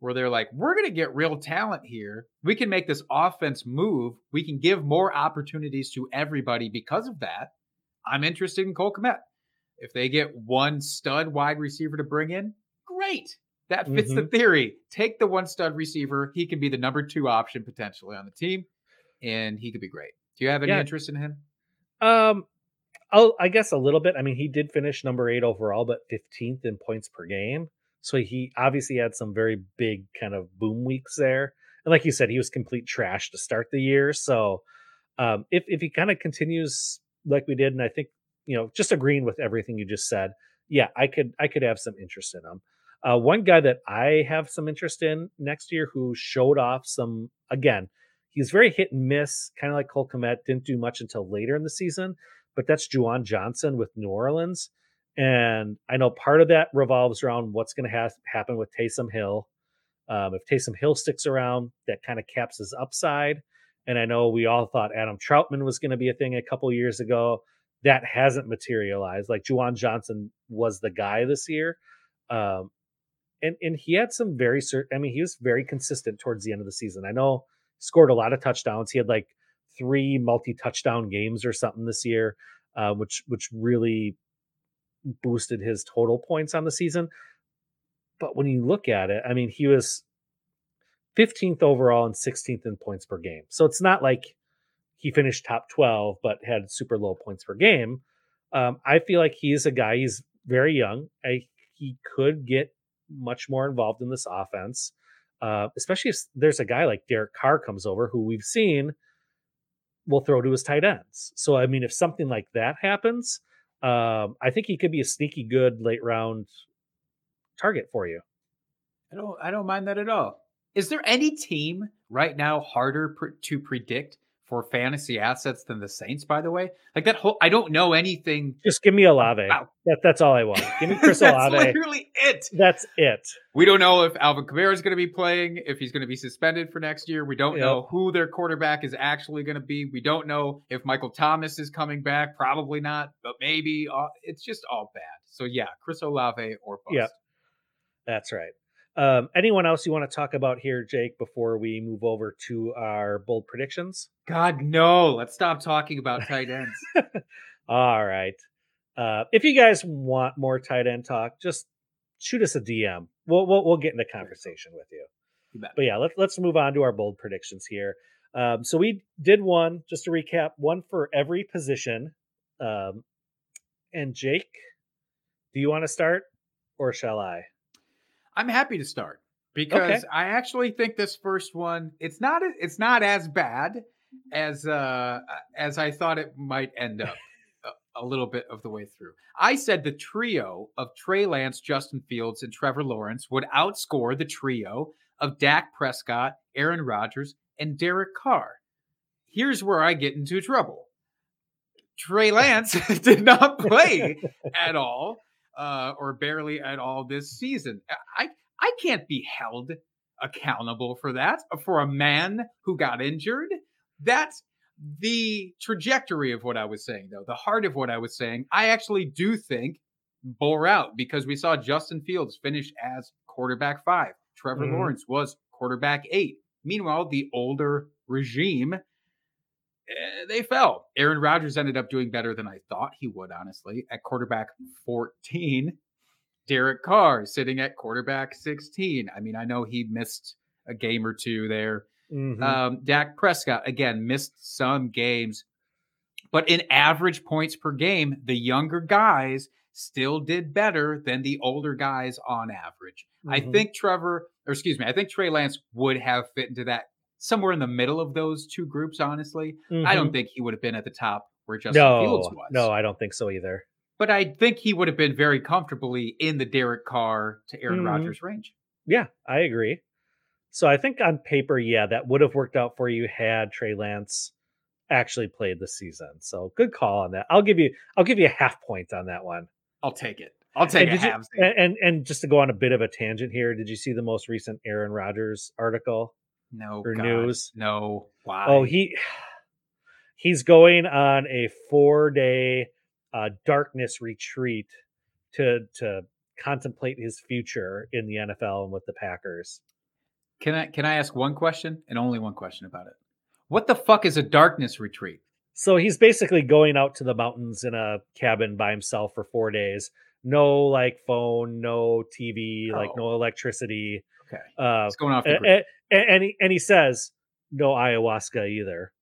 where they're like, we're going to get real talent here, we can make this offense move, we can give more opportunities to everybody because of that. I'm interested in Cole Kmet. If they get one stud wide receiver to bring in, great. That fits the theory. Take the one stud receiver. He can be the number two option potentially on the team, and he could be great. Do you have any Yeah. interest in him? Um, oh, I guess a little bit. I mean, he did finish number eight overall, but 15th in points per game. So he obviously had some very big kind of boom weeks there. And like you said, he was complete trash to start the year. So um, if if he kind of continues like we did, and I think you know, just agreeing with everything you just said, yeah, I could I could have some interest in him. Uh, one guy that I have some interest in next year who showed off some again, he's very hit and miss, kind of like Cole Kmet. Didn't do much until later in the season, but that's Juwan Johnson with New Orleans. And I know part of that revolves around what's going to ha- happen with Taysom Hill. Um, if Taysom Hill sticks around, that kind of caps his upside. And I know we all thought Adam Trautman was going to be a thing a couple years ago. That hasn't materialized. Like Juwan Johnson was the guy this year. Um, and and he had some very certain. I mean, he was very consistent towards the end of the season. I know scored a lot of touchdowns. He had like three multi-touchdown games or something this year, uh, which which really boosted his total points on the season. But when you look at it, I mean, he was 15th overall and 16th in points per game. So it's not like he finished top 12 but had super low points per game. Um, I feel like he's a guy. He's very young. I, he could get much more involved in this offense, uh, especially if there's a guy like Derek Carr comes over who we've seen will throw to his tight ends. So I mean, if something like that happens, um, I think he could be a sneaky good late round target for you. I don't I don't mind that at all. Is there any team right now harder pr- to predict for fantasy assets than the Saints? By the way, like that whole I don't know anything. Just give me Olave. Wow. That, that's all I want. Give me [laughs] Chris That's Olave. That's literally it. That's it. We don't know if Alvin Kamara is going to be playing, if he's going to be suspended for next year. We don't Yep. know who their quarterback is actually going to be. We don't know if Michael Thomas is coming back. Probably not, but maybe. Uh, it's just all bad. So yeah, Chris Olave or bust. Yep. That's right. Um, anyone else you want to talk about here, Jake, before we move over to our bold predictions? God no! Let's stop talking about tight ends. [laughs] All right. Uh, if you guys want more tight end talk, just shoot us a DM. We'll we'll, we'll get into conversation with you. You. But yeah, let's let's move on to our bold predictions here. Um, so we did one just to recap, one for every position. Um, and Jake, do you want to start, or shall I? I'm happy to start because I actually think this first one it's not it's not as bad as uh as I thought it might end up [laughs] a, a little bit of the way through. I said the trio of Trey Lance, Justin Fields, and Trevor Lawrence would outscore the trio of Dak Prescott, Aaron Rodgers, and Derek Carr. Here's where I get into trouble. Trey [laughs] Lance [laughs] did not play at all uh, or barely at all this season. I I can't be held accountable for that for a man who got injured. That's the trajectory of what I was saying, though. The heart of what I was saying. I actually do think bore out because we saw Justin Fields finish as quarterback five. Trevor Mhm. Lawrence was quarterback eight. Meanwhile, the older regime they fell. Aaron Rodgers ended up doing better than I thought he would, honestly, at quarterback 14. Derek Carr sitting at quarterback 16. I mean, I know he missed a game or two there. Mhm. Um, Dak Prescott, again, missed some games, but in average points per game, the younger guys still did better than the older guys on average. I Mhm. think Trevor, or excuse me, I think Trey Lance would have fit into that somewhere in the middle of those two groups, honestly. I don't Mhm. think he would have been at the top where Justin no, Fields was. no, I don't think so either. But I think he would have been very comfortably in the Derek Carr to Aaron Mhm. Rodgers range. Yeah, I agree. So I think on paper, yeah, that would have worked out for you had Trey Lance actually played the season. So good call on that. I'll give you I'll give you a half point on that one. I'll take it. I'll take And a you- half. and, and and just to go on a bit of a tangent here, did you see the most recent Aaron Rodgers article? No or God, news. No. Why? Oh, he he's going on a four day uh, darkness retreat to to contemplate his future in the NFL and with the Packers. Can I can I ask one question and only one question about it? What the fuck is a darkness retreat? So he's basically going out to the mountains in a cabin by himself for four days. No like phone, no TV, like Oh. no electricity. Okay. Uh, It's going off the grid. And, he, and he says no ayahuasca either.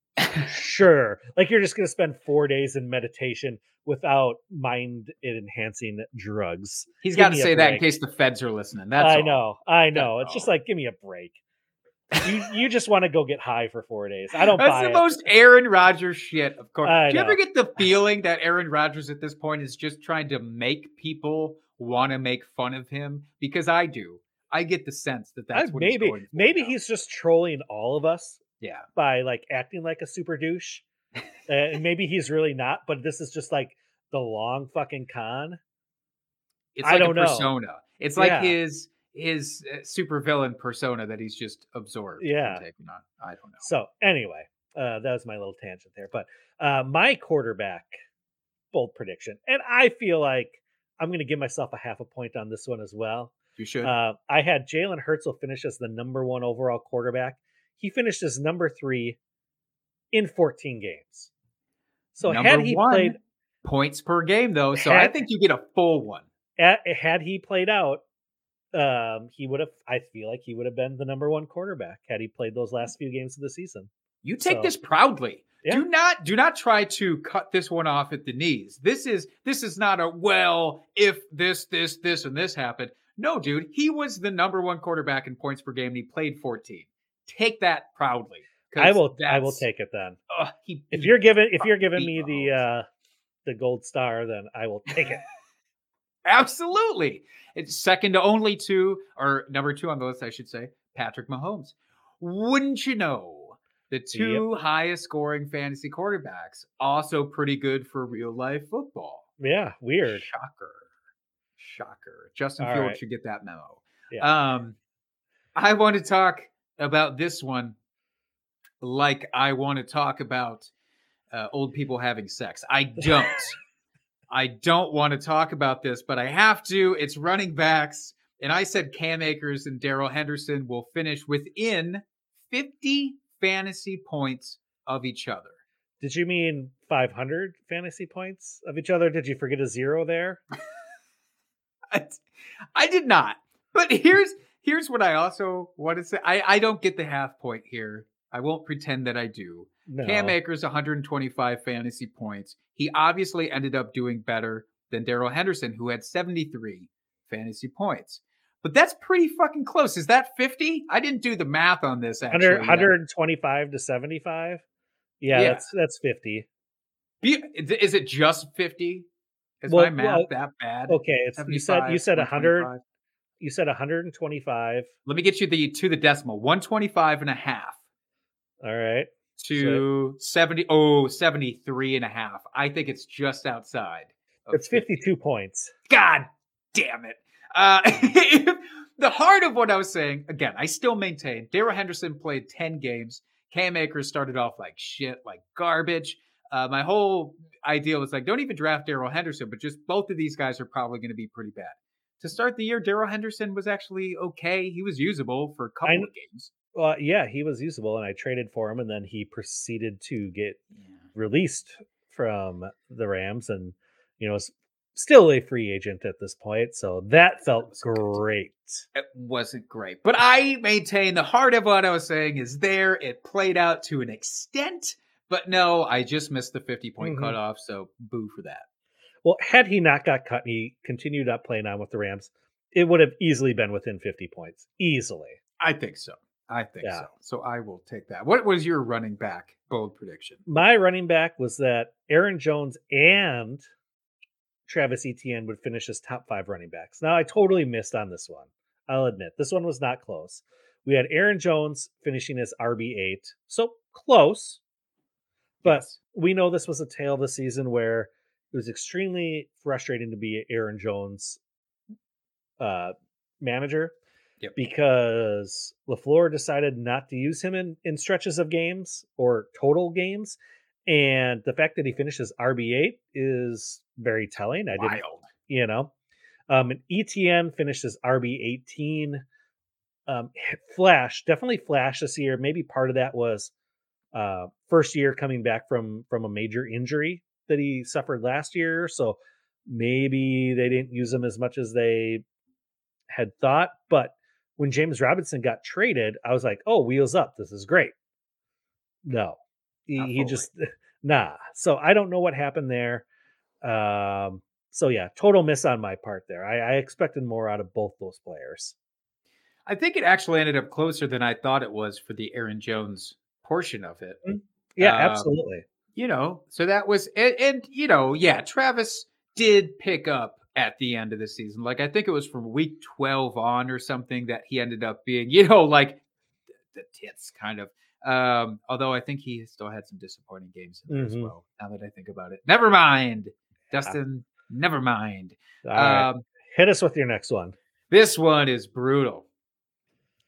sure, like you're just gonna spend four days in meditation without mind enhancing drugs. He's got to say that in case the feds are listening. That's I all. know, I know. It's just like give me a break. You [laughs] you just want to go get high for four days. I don't That's the it. most Aaron Rodgers shit, of course. I Do you ever get the feeling that Aaron Rodgers at this point is just trying to make people want to make fun of him? Because I do. I get the sense that that's I- what maybe he's maybe now. he's just trolling all of us Yeah. by like acting like a super douche. [laughs] Uh, and maybe he's really not, but this is just like the long fucking con. It's I like don't a know. persona. It's like Yeah. his his uh, supervillain persona that he's just absorbed. Yeah. taken on. I don't know. So anyway, uh, that was my little tangent there. But uh, my quarterback bold prediction, and I feel like I'm going to give myself a half a point on this one as well. You should. Uh, I had Jalen Hurts will finish as the number one overall quarterback. He finished as number three in 14 games. So Number had he played Points per game though, so I think you get a full one. had he played out, um, he would have. I feel like he would have been the number one quarterback had he played those last few games of the season. You take So- this proudly. Yeah. Do not do not try to cut this one off at the knees. This is this is not a well if this this this and this happened. No, dude, he was the number one quarterback in points per game and he played 14. Take that proudly. I will. I will take it then. ugh, he, If you're giving if you're giving me the uh the gold star, then I will take it. [laughs] absolutely, it's second to only to or number two on the list, I should say, Patrick Mahomes. Wouldn't you know? The two highest scoring fantasy quarterbacks, also pretty good for real life football. yeah, weird. Shocker. Shocker. Justin All Fields right. should get that memo. Yeah. Um, I want to talk about this one like I want to talk about uh, old people having sex. I don't. [laughs] I don't want to talk about this, but I have to. It's running backs. And I said Cam Akers and Darrell Henderson will finish within 50 fantasy points of each other. Did you mean 500 fantasy points of each other? Did you forget a zero there? [laughs] I, I did not. But here's here's what I also want to say. I, I don't get the half point here. I won't pretend that I do. No. Cam Akers 125 fantasy points. He obviously ended up doing better than Darrell Henderson, who had 73 fantasy points. But that's pretty fucking close. Is that 50? I didn't do the math on this actually. 100, 125 to 75. Yeah, Yeah. that's that's 50. Be- Is it just 50? Is Well, my math well, that bad? Okay, it's you said you 75, said 100 you said 125. Let me get you the to the decimal. 125 and a half. All right. to 70 oh 73 and a half i think it's just outside It's 52 points. god damn it uh [laughs] the heart of what i was saying again i still maintain Darrell henderson played 10 games cam akers started off like shit like garbage uh my whole idea was like don't even draft Darrell henderson but just both of these guys are probably going to be pretty bad to start the year Darrell henderson was actually okay he was usable for a couple kn- of games Well, yeah, he was usable, and I traded for him, and then he proceeded to get released from the Rams, and you know, is still a free agent at this point. So that felt was good. great. it wasn't great. But I maintain the heart of what I was saying is there. It played out to an extent, but no, I just missed the 50 point Mhm. cutoff. So boo for that. Well, had he not got cut, and he continued up playing on with the Rams, it would have easily been within 50 points, easily. I think so. I think Yeah. so. So I will take that. What was your running back bold prediction? My running back was that Aaron Jones and Travis Etienne would finish as top five running backs. Now, I totally missed on this one. I'll admit this one was not close. We had Aaron Jones finishing as RB8, so close. But Yes. we know this was a tale of the season where it was extremely frustrating to be Aaron Jones' uh, manager Yep. because LaFleur decided not to use him in, in stretches of games or total games. And the fact that he finishes RB8 is very telling. I didn't, you know. Um, and Etienne finishes RB18. Um, [laughs] Flash, definitely Flash this year. Maybe part of that was uh, first year coming back from from a major injury that he suffered last year. So maybe they didn't use him as much as they had thought. But when James Robinson got traded, I was like, oh, wheels up. This is great. No, he, he just, [laughs] nah. So I don't know what happened there. Um, so yeah, total miss on my part there. I, I expected more out of both those players. I think it actually ended up closer than I thought it was for the Aaron Jones portion of it. Yeah, Um, absolutely. you know, so that was and, and you know, yeah, Travis did pick up at the end of the season. Like I think it was from week 12 on or something that he ended up being, [laughs] you know, like the, tits kind of Um, although I think he still had some disappointing games in there Mhm. as well. Now that I think about it, never mind, Dustin. Never mind. All right. Um, Hit us with your next one. this one is brutal.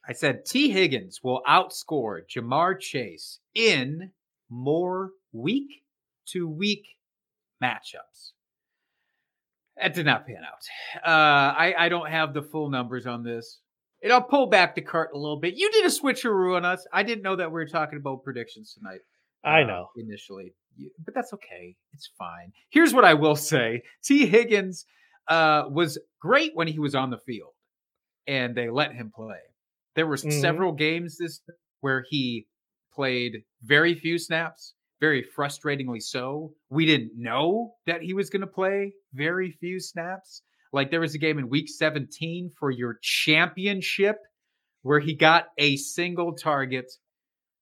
I said Tee Higgins will outscore Ja'Marr Chase in more week to week matchups. That did not pan out. Uh, I, I don't have the full numbers on this. And I'll pull back the cart a little bit. You did a switcheroo on us. I didn't know that we were talking about predictions tonight. I uh, know. initially, but that's okay. It's fine. Here's what I will say: Tee Higgins uh, was great when he was on the field, and they let him play. There were Mhm. several games this where he played very few snaps, very frustratingly so. We didn't know that he was going to play very few snaps. Like there was a game in week 17 for your championship where he got a single target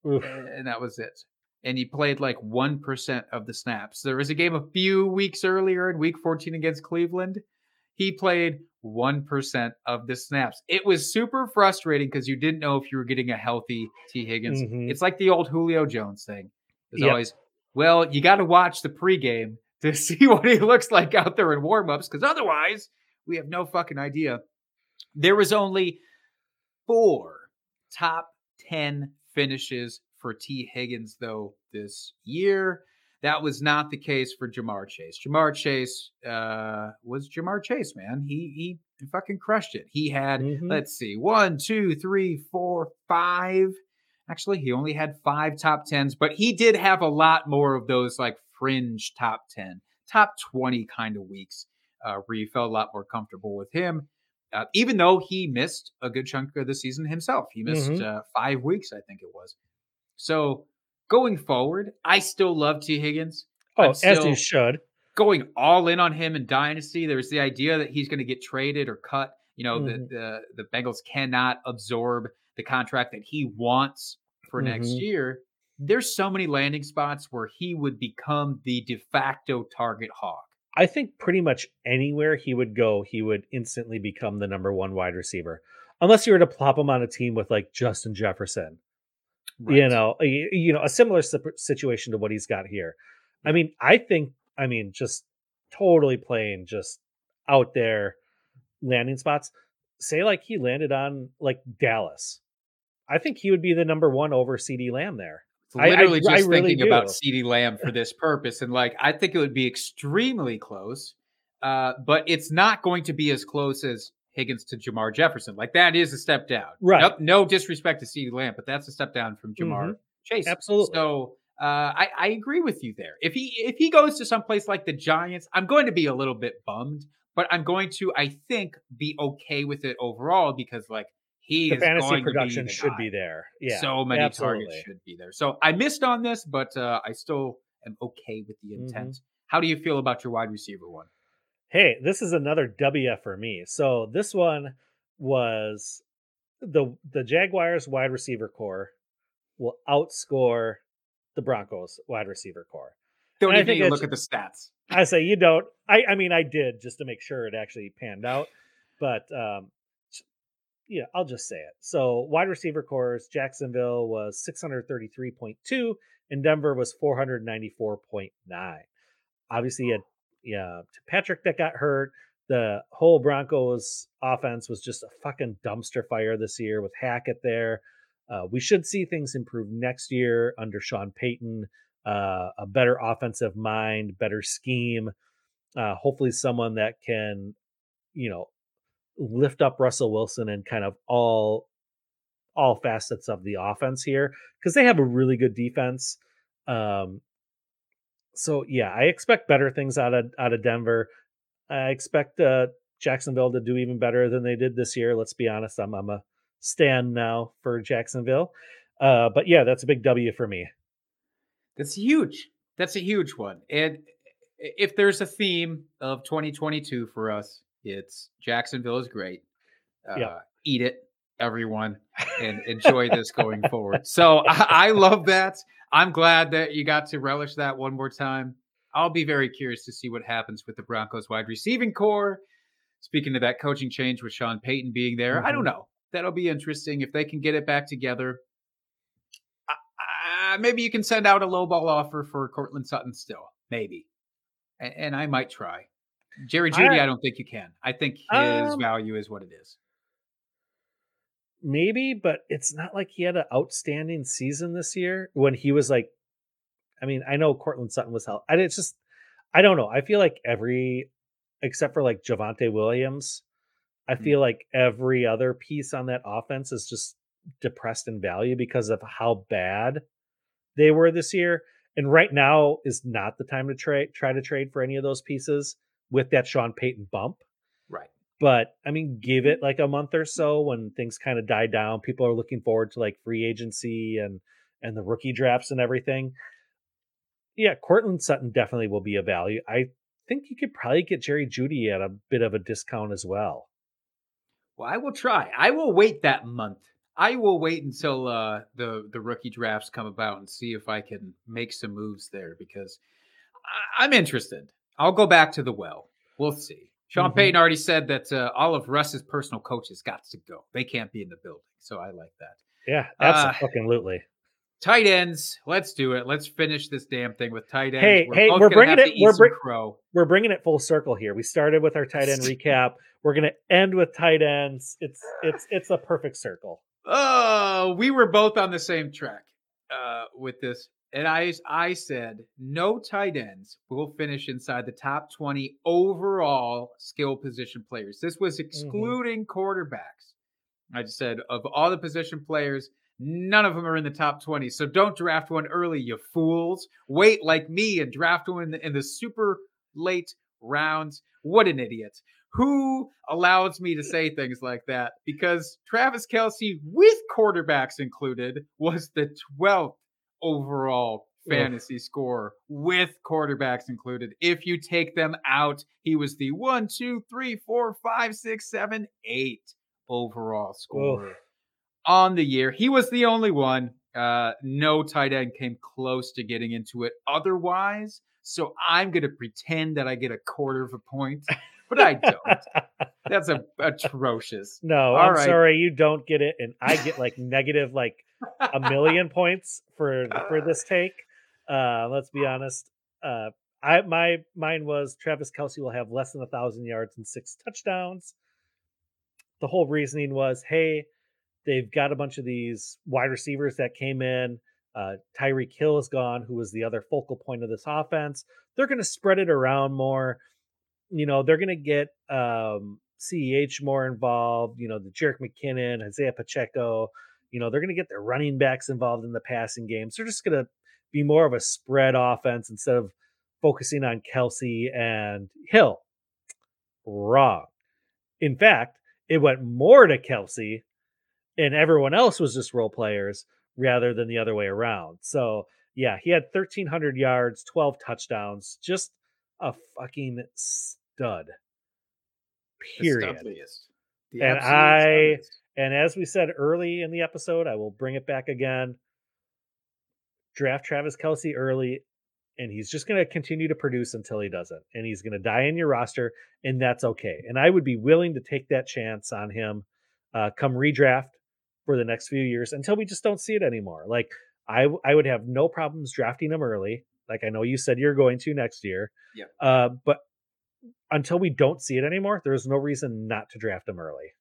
Oof. and that was it. And he played like 1% of the snaps. There was a game a few weeks earlier in week 14 against Cleveland. He played 1% of the snaps. It was super frustrating because you didn't know if you were getting a healthy Tee Higgins. Mhm. It's like the old Julio Jones thing. It's Yep. always, well, you got to watch the pregame [laughs] to see what he looks like out there in warmups because otherwise, we have no fucking idea. There was only four top 10 finishes for Tee Higgins, though, this year. That was not the case for Ja'Marr Chase. Ja'Marr Chase uh, was Ja'Marr Chase, man. He he fucking crushed it. He had, Mhm. let's see, one, two, three, four, five. Actually, he only had five top tens, but he did have a lot more of those like fringe top 10, top 20 kind of weeks uh, where you felt a lot more comfortable with him. Uh, even though he missed a good chunk of the season himself, he missed Mhm. uh, five weeks, I think it was. So going forward, I still love Tee Higgins. Oh, as you should. going all in on him in Dynasty. There's the idea that he's going to get traded or cut. You know, Mhm. the, the the Bengals cannot absorb the contract that he wants for next Mhm. year. There's so many landing spots where he would become the de facto target hawk. I think pretty much anywhere he would go, he would instantly become the number one wide receiver. Unless you were to plop him on a team with like Justin Jefferson, you know, you, you know, a similar situation to what he's got here. I mean, I think, I mean, just totally playing just out there landing spots. Say like he landed on like Dallas. I think he would be the number one over CeeDee Lamb there. I- I- literally I just really thinking about CeeDee Lamb for this purpose, and like I think it would be extremely close, uh, but it's not going to be as close as Higgins to Jamar Jefferson. Like that is a step down. Right. Nope, no disrespect to CeeDee Lamb, but that's a step down from Ja'Marr Chase. Mm-hmm. Absolutely. So uh, I, I agree with you there. If he if he goes to some place like the Giants, I'm going to be a little bit bummed, but I'm going to I think be okay with it overall because like he The is fantasy going to be production the should be there. Yeah. so many absolutely. targets should be there. So I missed on this, but uh, I still am okay with the Mm-hmm. intent. How do you feel about your wide receiver one? Hey, this is another W for me. So this one was the the Jaguars wide receiver corps will outscore the Broncos wide receiver corps. Don't And even think need to look at the stats. I say you don't. I I mean I did just to make sure it actually panned out, but um yeah, I'll just say it. So wide receiver cores, Jacksonville was 633.2 and Denver was 494.9. Obviously you had yeah, to Patrick that got hurt. The whole Broncos offense was just a fucking dumpster fire this year with Hackett there. Uh, we should see things improve next year under Sean Payton uh, a better offensive mind, better scheme. Uh, hopefully, someone that can, you know, lift up Russell Wilson and kind of all all facets of the offense here because they have a really good defense. Um, so yeah, I expect better things out of out of Denver. I expect uh, Jacksonville to do even better than they did this year. Let's be honest, I'm I'm a stand now for Jacksonville. Uh, but yeah, that's a big W for me. That's huge. That's a huge one. And if there's a theme of 2022 for us, it's Jacksonville is great. Uh, Yeah. Eat it, everyone, and [laughs] enjoy this going forward. So I, I love that. I'm glad that you got to relish that one more time. I'll be very curious to see what happens with the Broncos wide receiving corps. Speaking of that coaching change with Sean Payton being there, I don't Mhm. know. That'll be interesting if they can get it back together. Uh, maybe you can send out a low ball offer for Courtland Sutton still, maybe, and, and I might try. Jerry Jeudy, I, I- don't think you can. I think his Um, value is what it is. Maybe, but it's not like he had an outstanding season this year when he was like. I mean, I know Courtland Sutton was held. I it's just, I don't know. I feel like every, except for like Javonte Williams, I Hmm. feel like every other piece on that offense is just depressed in value because of how bad they were this year. And right now is not the time to trade try to trade for any of those pieces with that Sean Payton bump. Right. But I mean, give it like a month or so when things kind of die down. People are looking forward to like free agency and and the rookie drafts and everything. Yeah, Courtland Sutton definitely will be a value. I think you could probably get Jerry Jeudy at a bit of a discount as well. Well, I will try. I will wait that month. I will wait until uh, the the rookie drafts come about and see if I can make some moves there because I, I'm interested. I'll go back to the well. We'll see. Sean Mhm. Payton already said that uh, all of Russ's personal coaches got to go. They can't be in the building, so I like that. Yeah, Uh, absolutely. Tight ends. Let's do it. Let's finish this damn thing with tight ends. Hey, hey, we're bringing it- we're crow. We're bringing it full circle here. We started with our tight end [laughs] recap. We're going to end with tight ends. It's it's it's a perfect circle. Oh, we were both on the same track uh, with this. And I, I said no tight ends will finish inside the top 20 overall skill position players. This was mm-hmm. excluding quarterbacks. I just said of all the position players, none of them are in the top 20. So don't draft one early, you fools. Wait like me and draft one in the, in the super late rounds. What an idiot. Who allows me to say things like that? Because Travis Kelce, with quarterbacks included, was the 12th overall Oof. fantasy score with quarterbacks included. If you take them out, he was the one, two, three, four, five, six, seven, eight overall score on the year. He was the only one. Uh, no tight end came close to getting into it otherwise. So I'm going to pretend that I get a quarter of a point, but I don't. That's a, [laughs] atrocious. no, All I'm right. sorry you don't get it, and I get like negative like a million points for for this [laughs] take. Uh, let's be honest. Uh, I my mine was Travis Kelce will have less than a thousand yards and six touchdowns. The whole reasoning was, hey, they've got a bunch of these wide receivers that came in. Uh, Tyreek Hill is gone, who was the other focal point of this offense. They're going to spread it around more. You know, they're going to get um, CEH more involved. You know, the Jerick McKinnon, Isaiah Pacheco. You know, they're going to get their running backs involved in the passing game. So they're just going to be more of a spread offense instead of focusing on Kelce and Hill. Wrong. In fact, it went more to Kelce, and everyone else was just role players rather than the other way around. So, yeah, he had 1,300 yards, 12 touchdowns, just a fucking stud. Period. stubbiest. The And I-. And as we said early in the episode, I will bring it back again. Draft Travis Kelce early, and he's just going to continue to produce until he doesn't. And he's going to die in your roster, and that's okay. And I would be willing to take that chance on him uh, come redraft for the next few years until we just don't see it anymore. Like, I, I would have no problems drafting him early. Like I know you said you're going to next year. Yep. Uh, but until we don't see it anymore, there's no reason not to draft him early.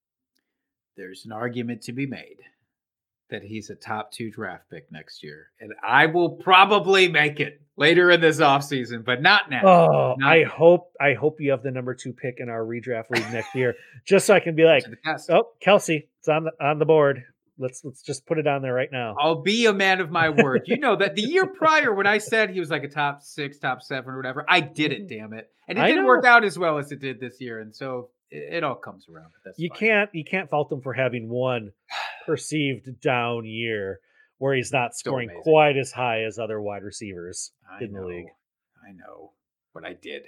There's an argument to be made that he's a top two draft pick next year. And I will probably make it later in this offseason, but not now. Oh, Not I yet. hope I hope you have the number two pick in our redraft league next year, just so I can be [laughs] like, To the test. oh, Kelce, it's on the on the board. Let's let's just put it on there right now. I'll be a man of my word. You know that the year prior, when I [laughs] said he was like a top six, top seven, or whatever, I did it. Damn it, and it Mm-hmm. I didn't work out as well as it did this year, and so it, all comes around. You fine. can't you can't fault him for having one [sighs] perceived down year where he's not scoring quite as high as other wide receivers I in the know, league. I know, but I did.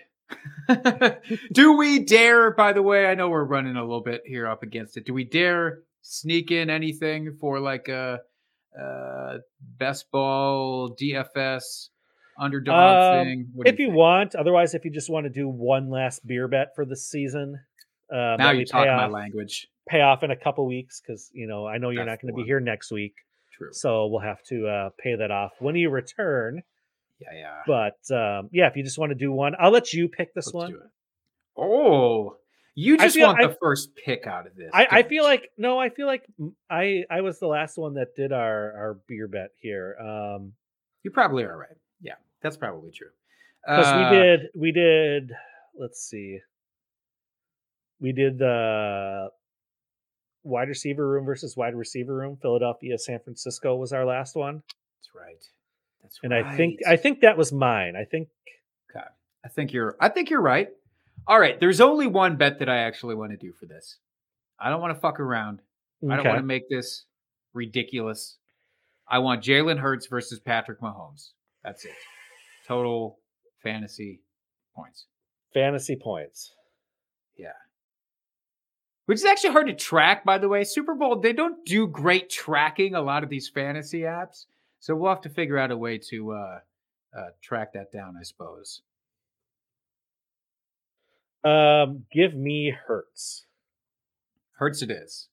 [laughs] Do we dare? By the way, I know we're running a little bit here up against it. Do we dare sneak in anything for like a, uh best ball DFS underdog Um, thing? What If you think? want, otherwise, if you just want to do one last beer bet for the season, um, now you talk my language. pay off in a couple weeks because you know I know you're That's not going to be here next week. True. So we'll have to uh, pay that off when you return. Yeah, yeah. But um, yeah, if you just want to do one, I'll let you pick this Let's one. do it. Oh, you just feel- want I- the first pick out of this. I, I feel like no, I feel like I I was the last one that did our our beer bet here. Um, you probably are right. Yeah, that's probably true. because Uh, we did we did let's see we did the wide receiver room versus wide receiver room philadelphia san francisco was our last one That's right. That's and right. i think i think that was mine i think Okay. I think you're I think you're right. All right, there's only one bet that I actually want to do for this. I don't want to fuck around. Okay. I don't want to make this ridiculous. I want Jalen Hurts versus Patrick Mahomes. That's it. Total fantasy points. fantasy points Yeah. Which is actually hard to track, by the way. Super Bowl, they don't do great tracking, a lot of these fantasy apps. So we'll have to figure out a way to uh, uh, track that down, I suppose. um give me hertz Hurts it is.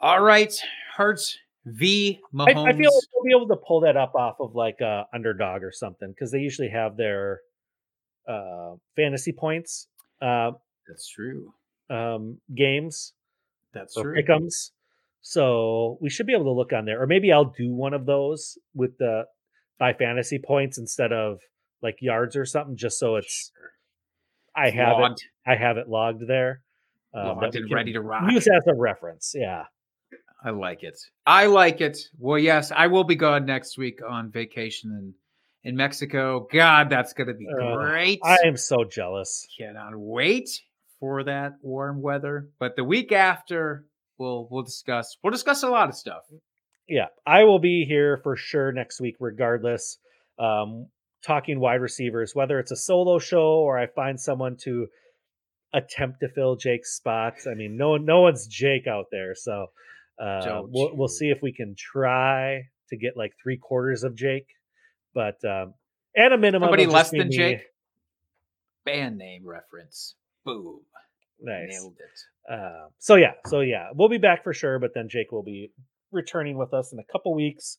All right. Hurts v. I, Mahomes. I feel like we'll be able to pull that up off of like uh underdog or something because they usually have their uh fantasy points uh That's true. Um games That's true. pick'ems. So we should be able to look on there, or maybe I'll do one of those with the by fantasy points instead of like yards or something, just so it's Sure. I have Logged, it, I have it logged there, um, logged and ready to rock. use as a reference. Yeah, I like it. I like it. Well, yes, I will be gone next week on vacation in in Mexico. God, that's gonna be Uh, great. I am so jealous. cannot wait for that warm weather. But the week after, we'll we'll discuss we'll discuss a lot of stuff. Yeah, I will be here for sure next week, regardless. Um, talking wide receivers, whether it's a solo show or I find someone to attempt to fill Jake's spots. I mean, no no one's Jake out there, so uh, we'll we'll see if we can try to get like three quarters of Jake, but um, at a minimum, Somebody less than me. Jake. Band name reference. Boom. Nice. Nailed it. Uh, so yeah, so yeah, we'll be back for sure. But then Jake will be returning with us in a couple weeks.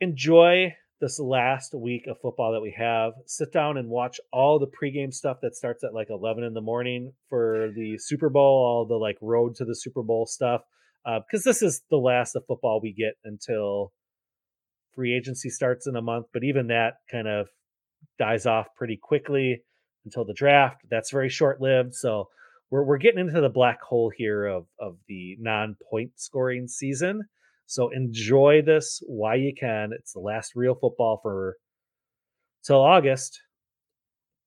Enjoy this last week of football that we have. Sit down and watch all the pregame stuff that starts at like eleven in the morning for the Super Bowl, all the like road to the Super Bowl stuff. Because this is the last of football we get until free agency starts in a month. But even that kind of dies off pretty quickly until the draft. That's very short lived. So we're we're getting into the black hole here of of the non point scoring season. So enjoy this while you can. It's the last real football for till August.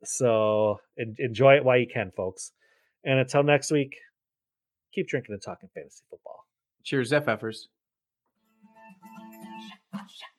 So en- enjoy it while you can, folks. And until next week, keep drinking and talking fantasy football. Cheers, FFers. Shut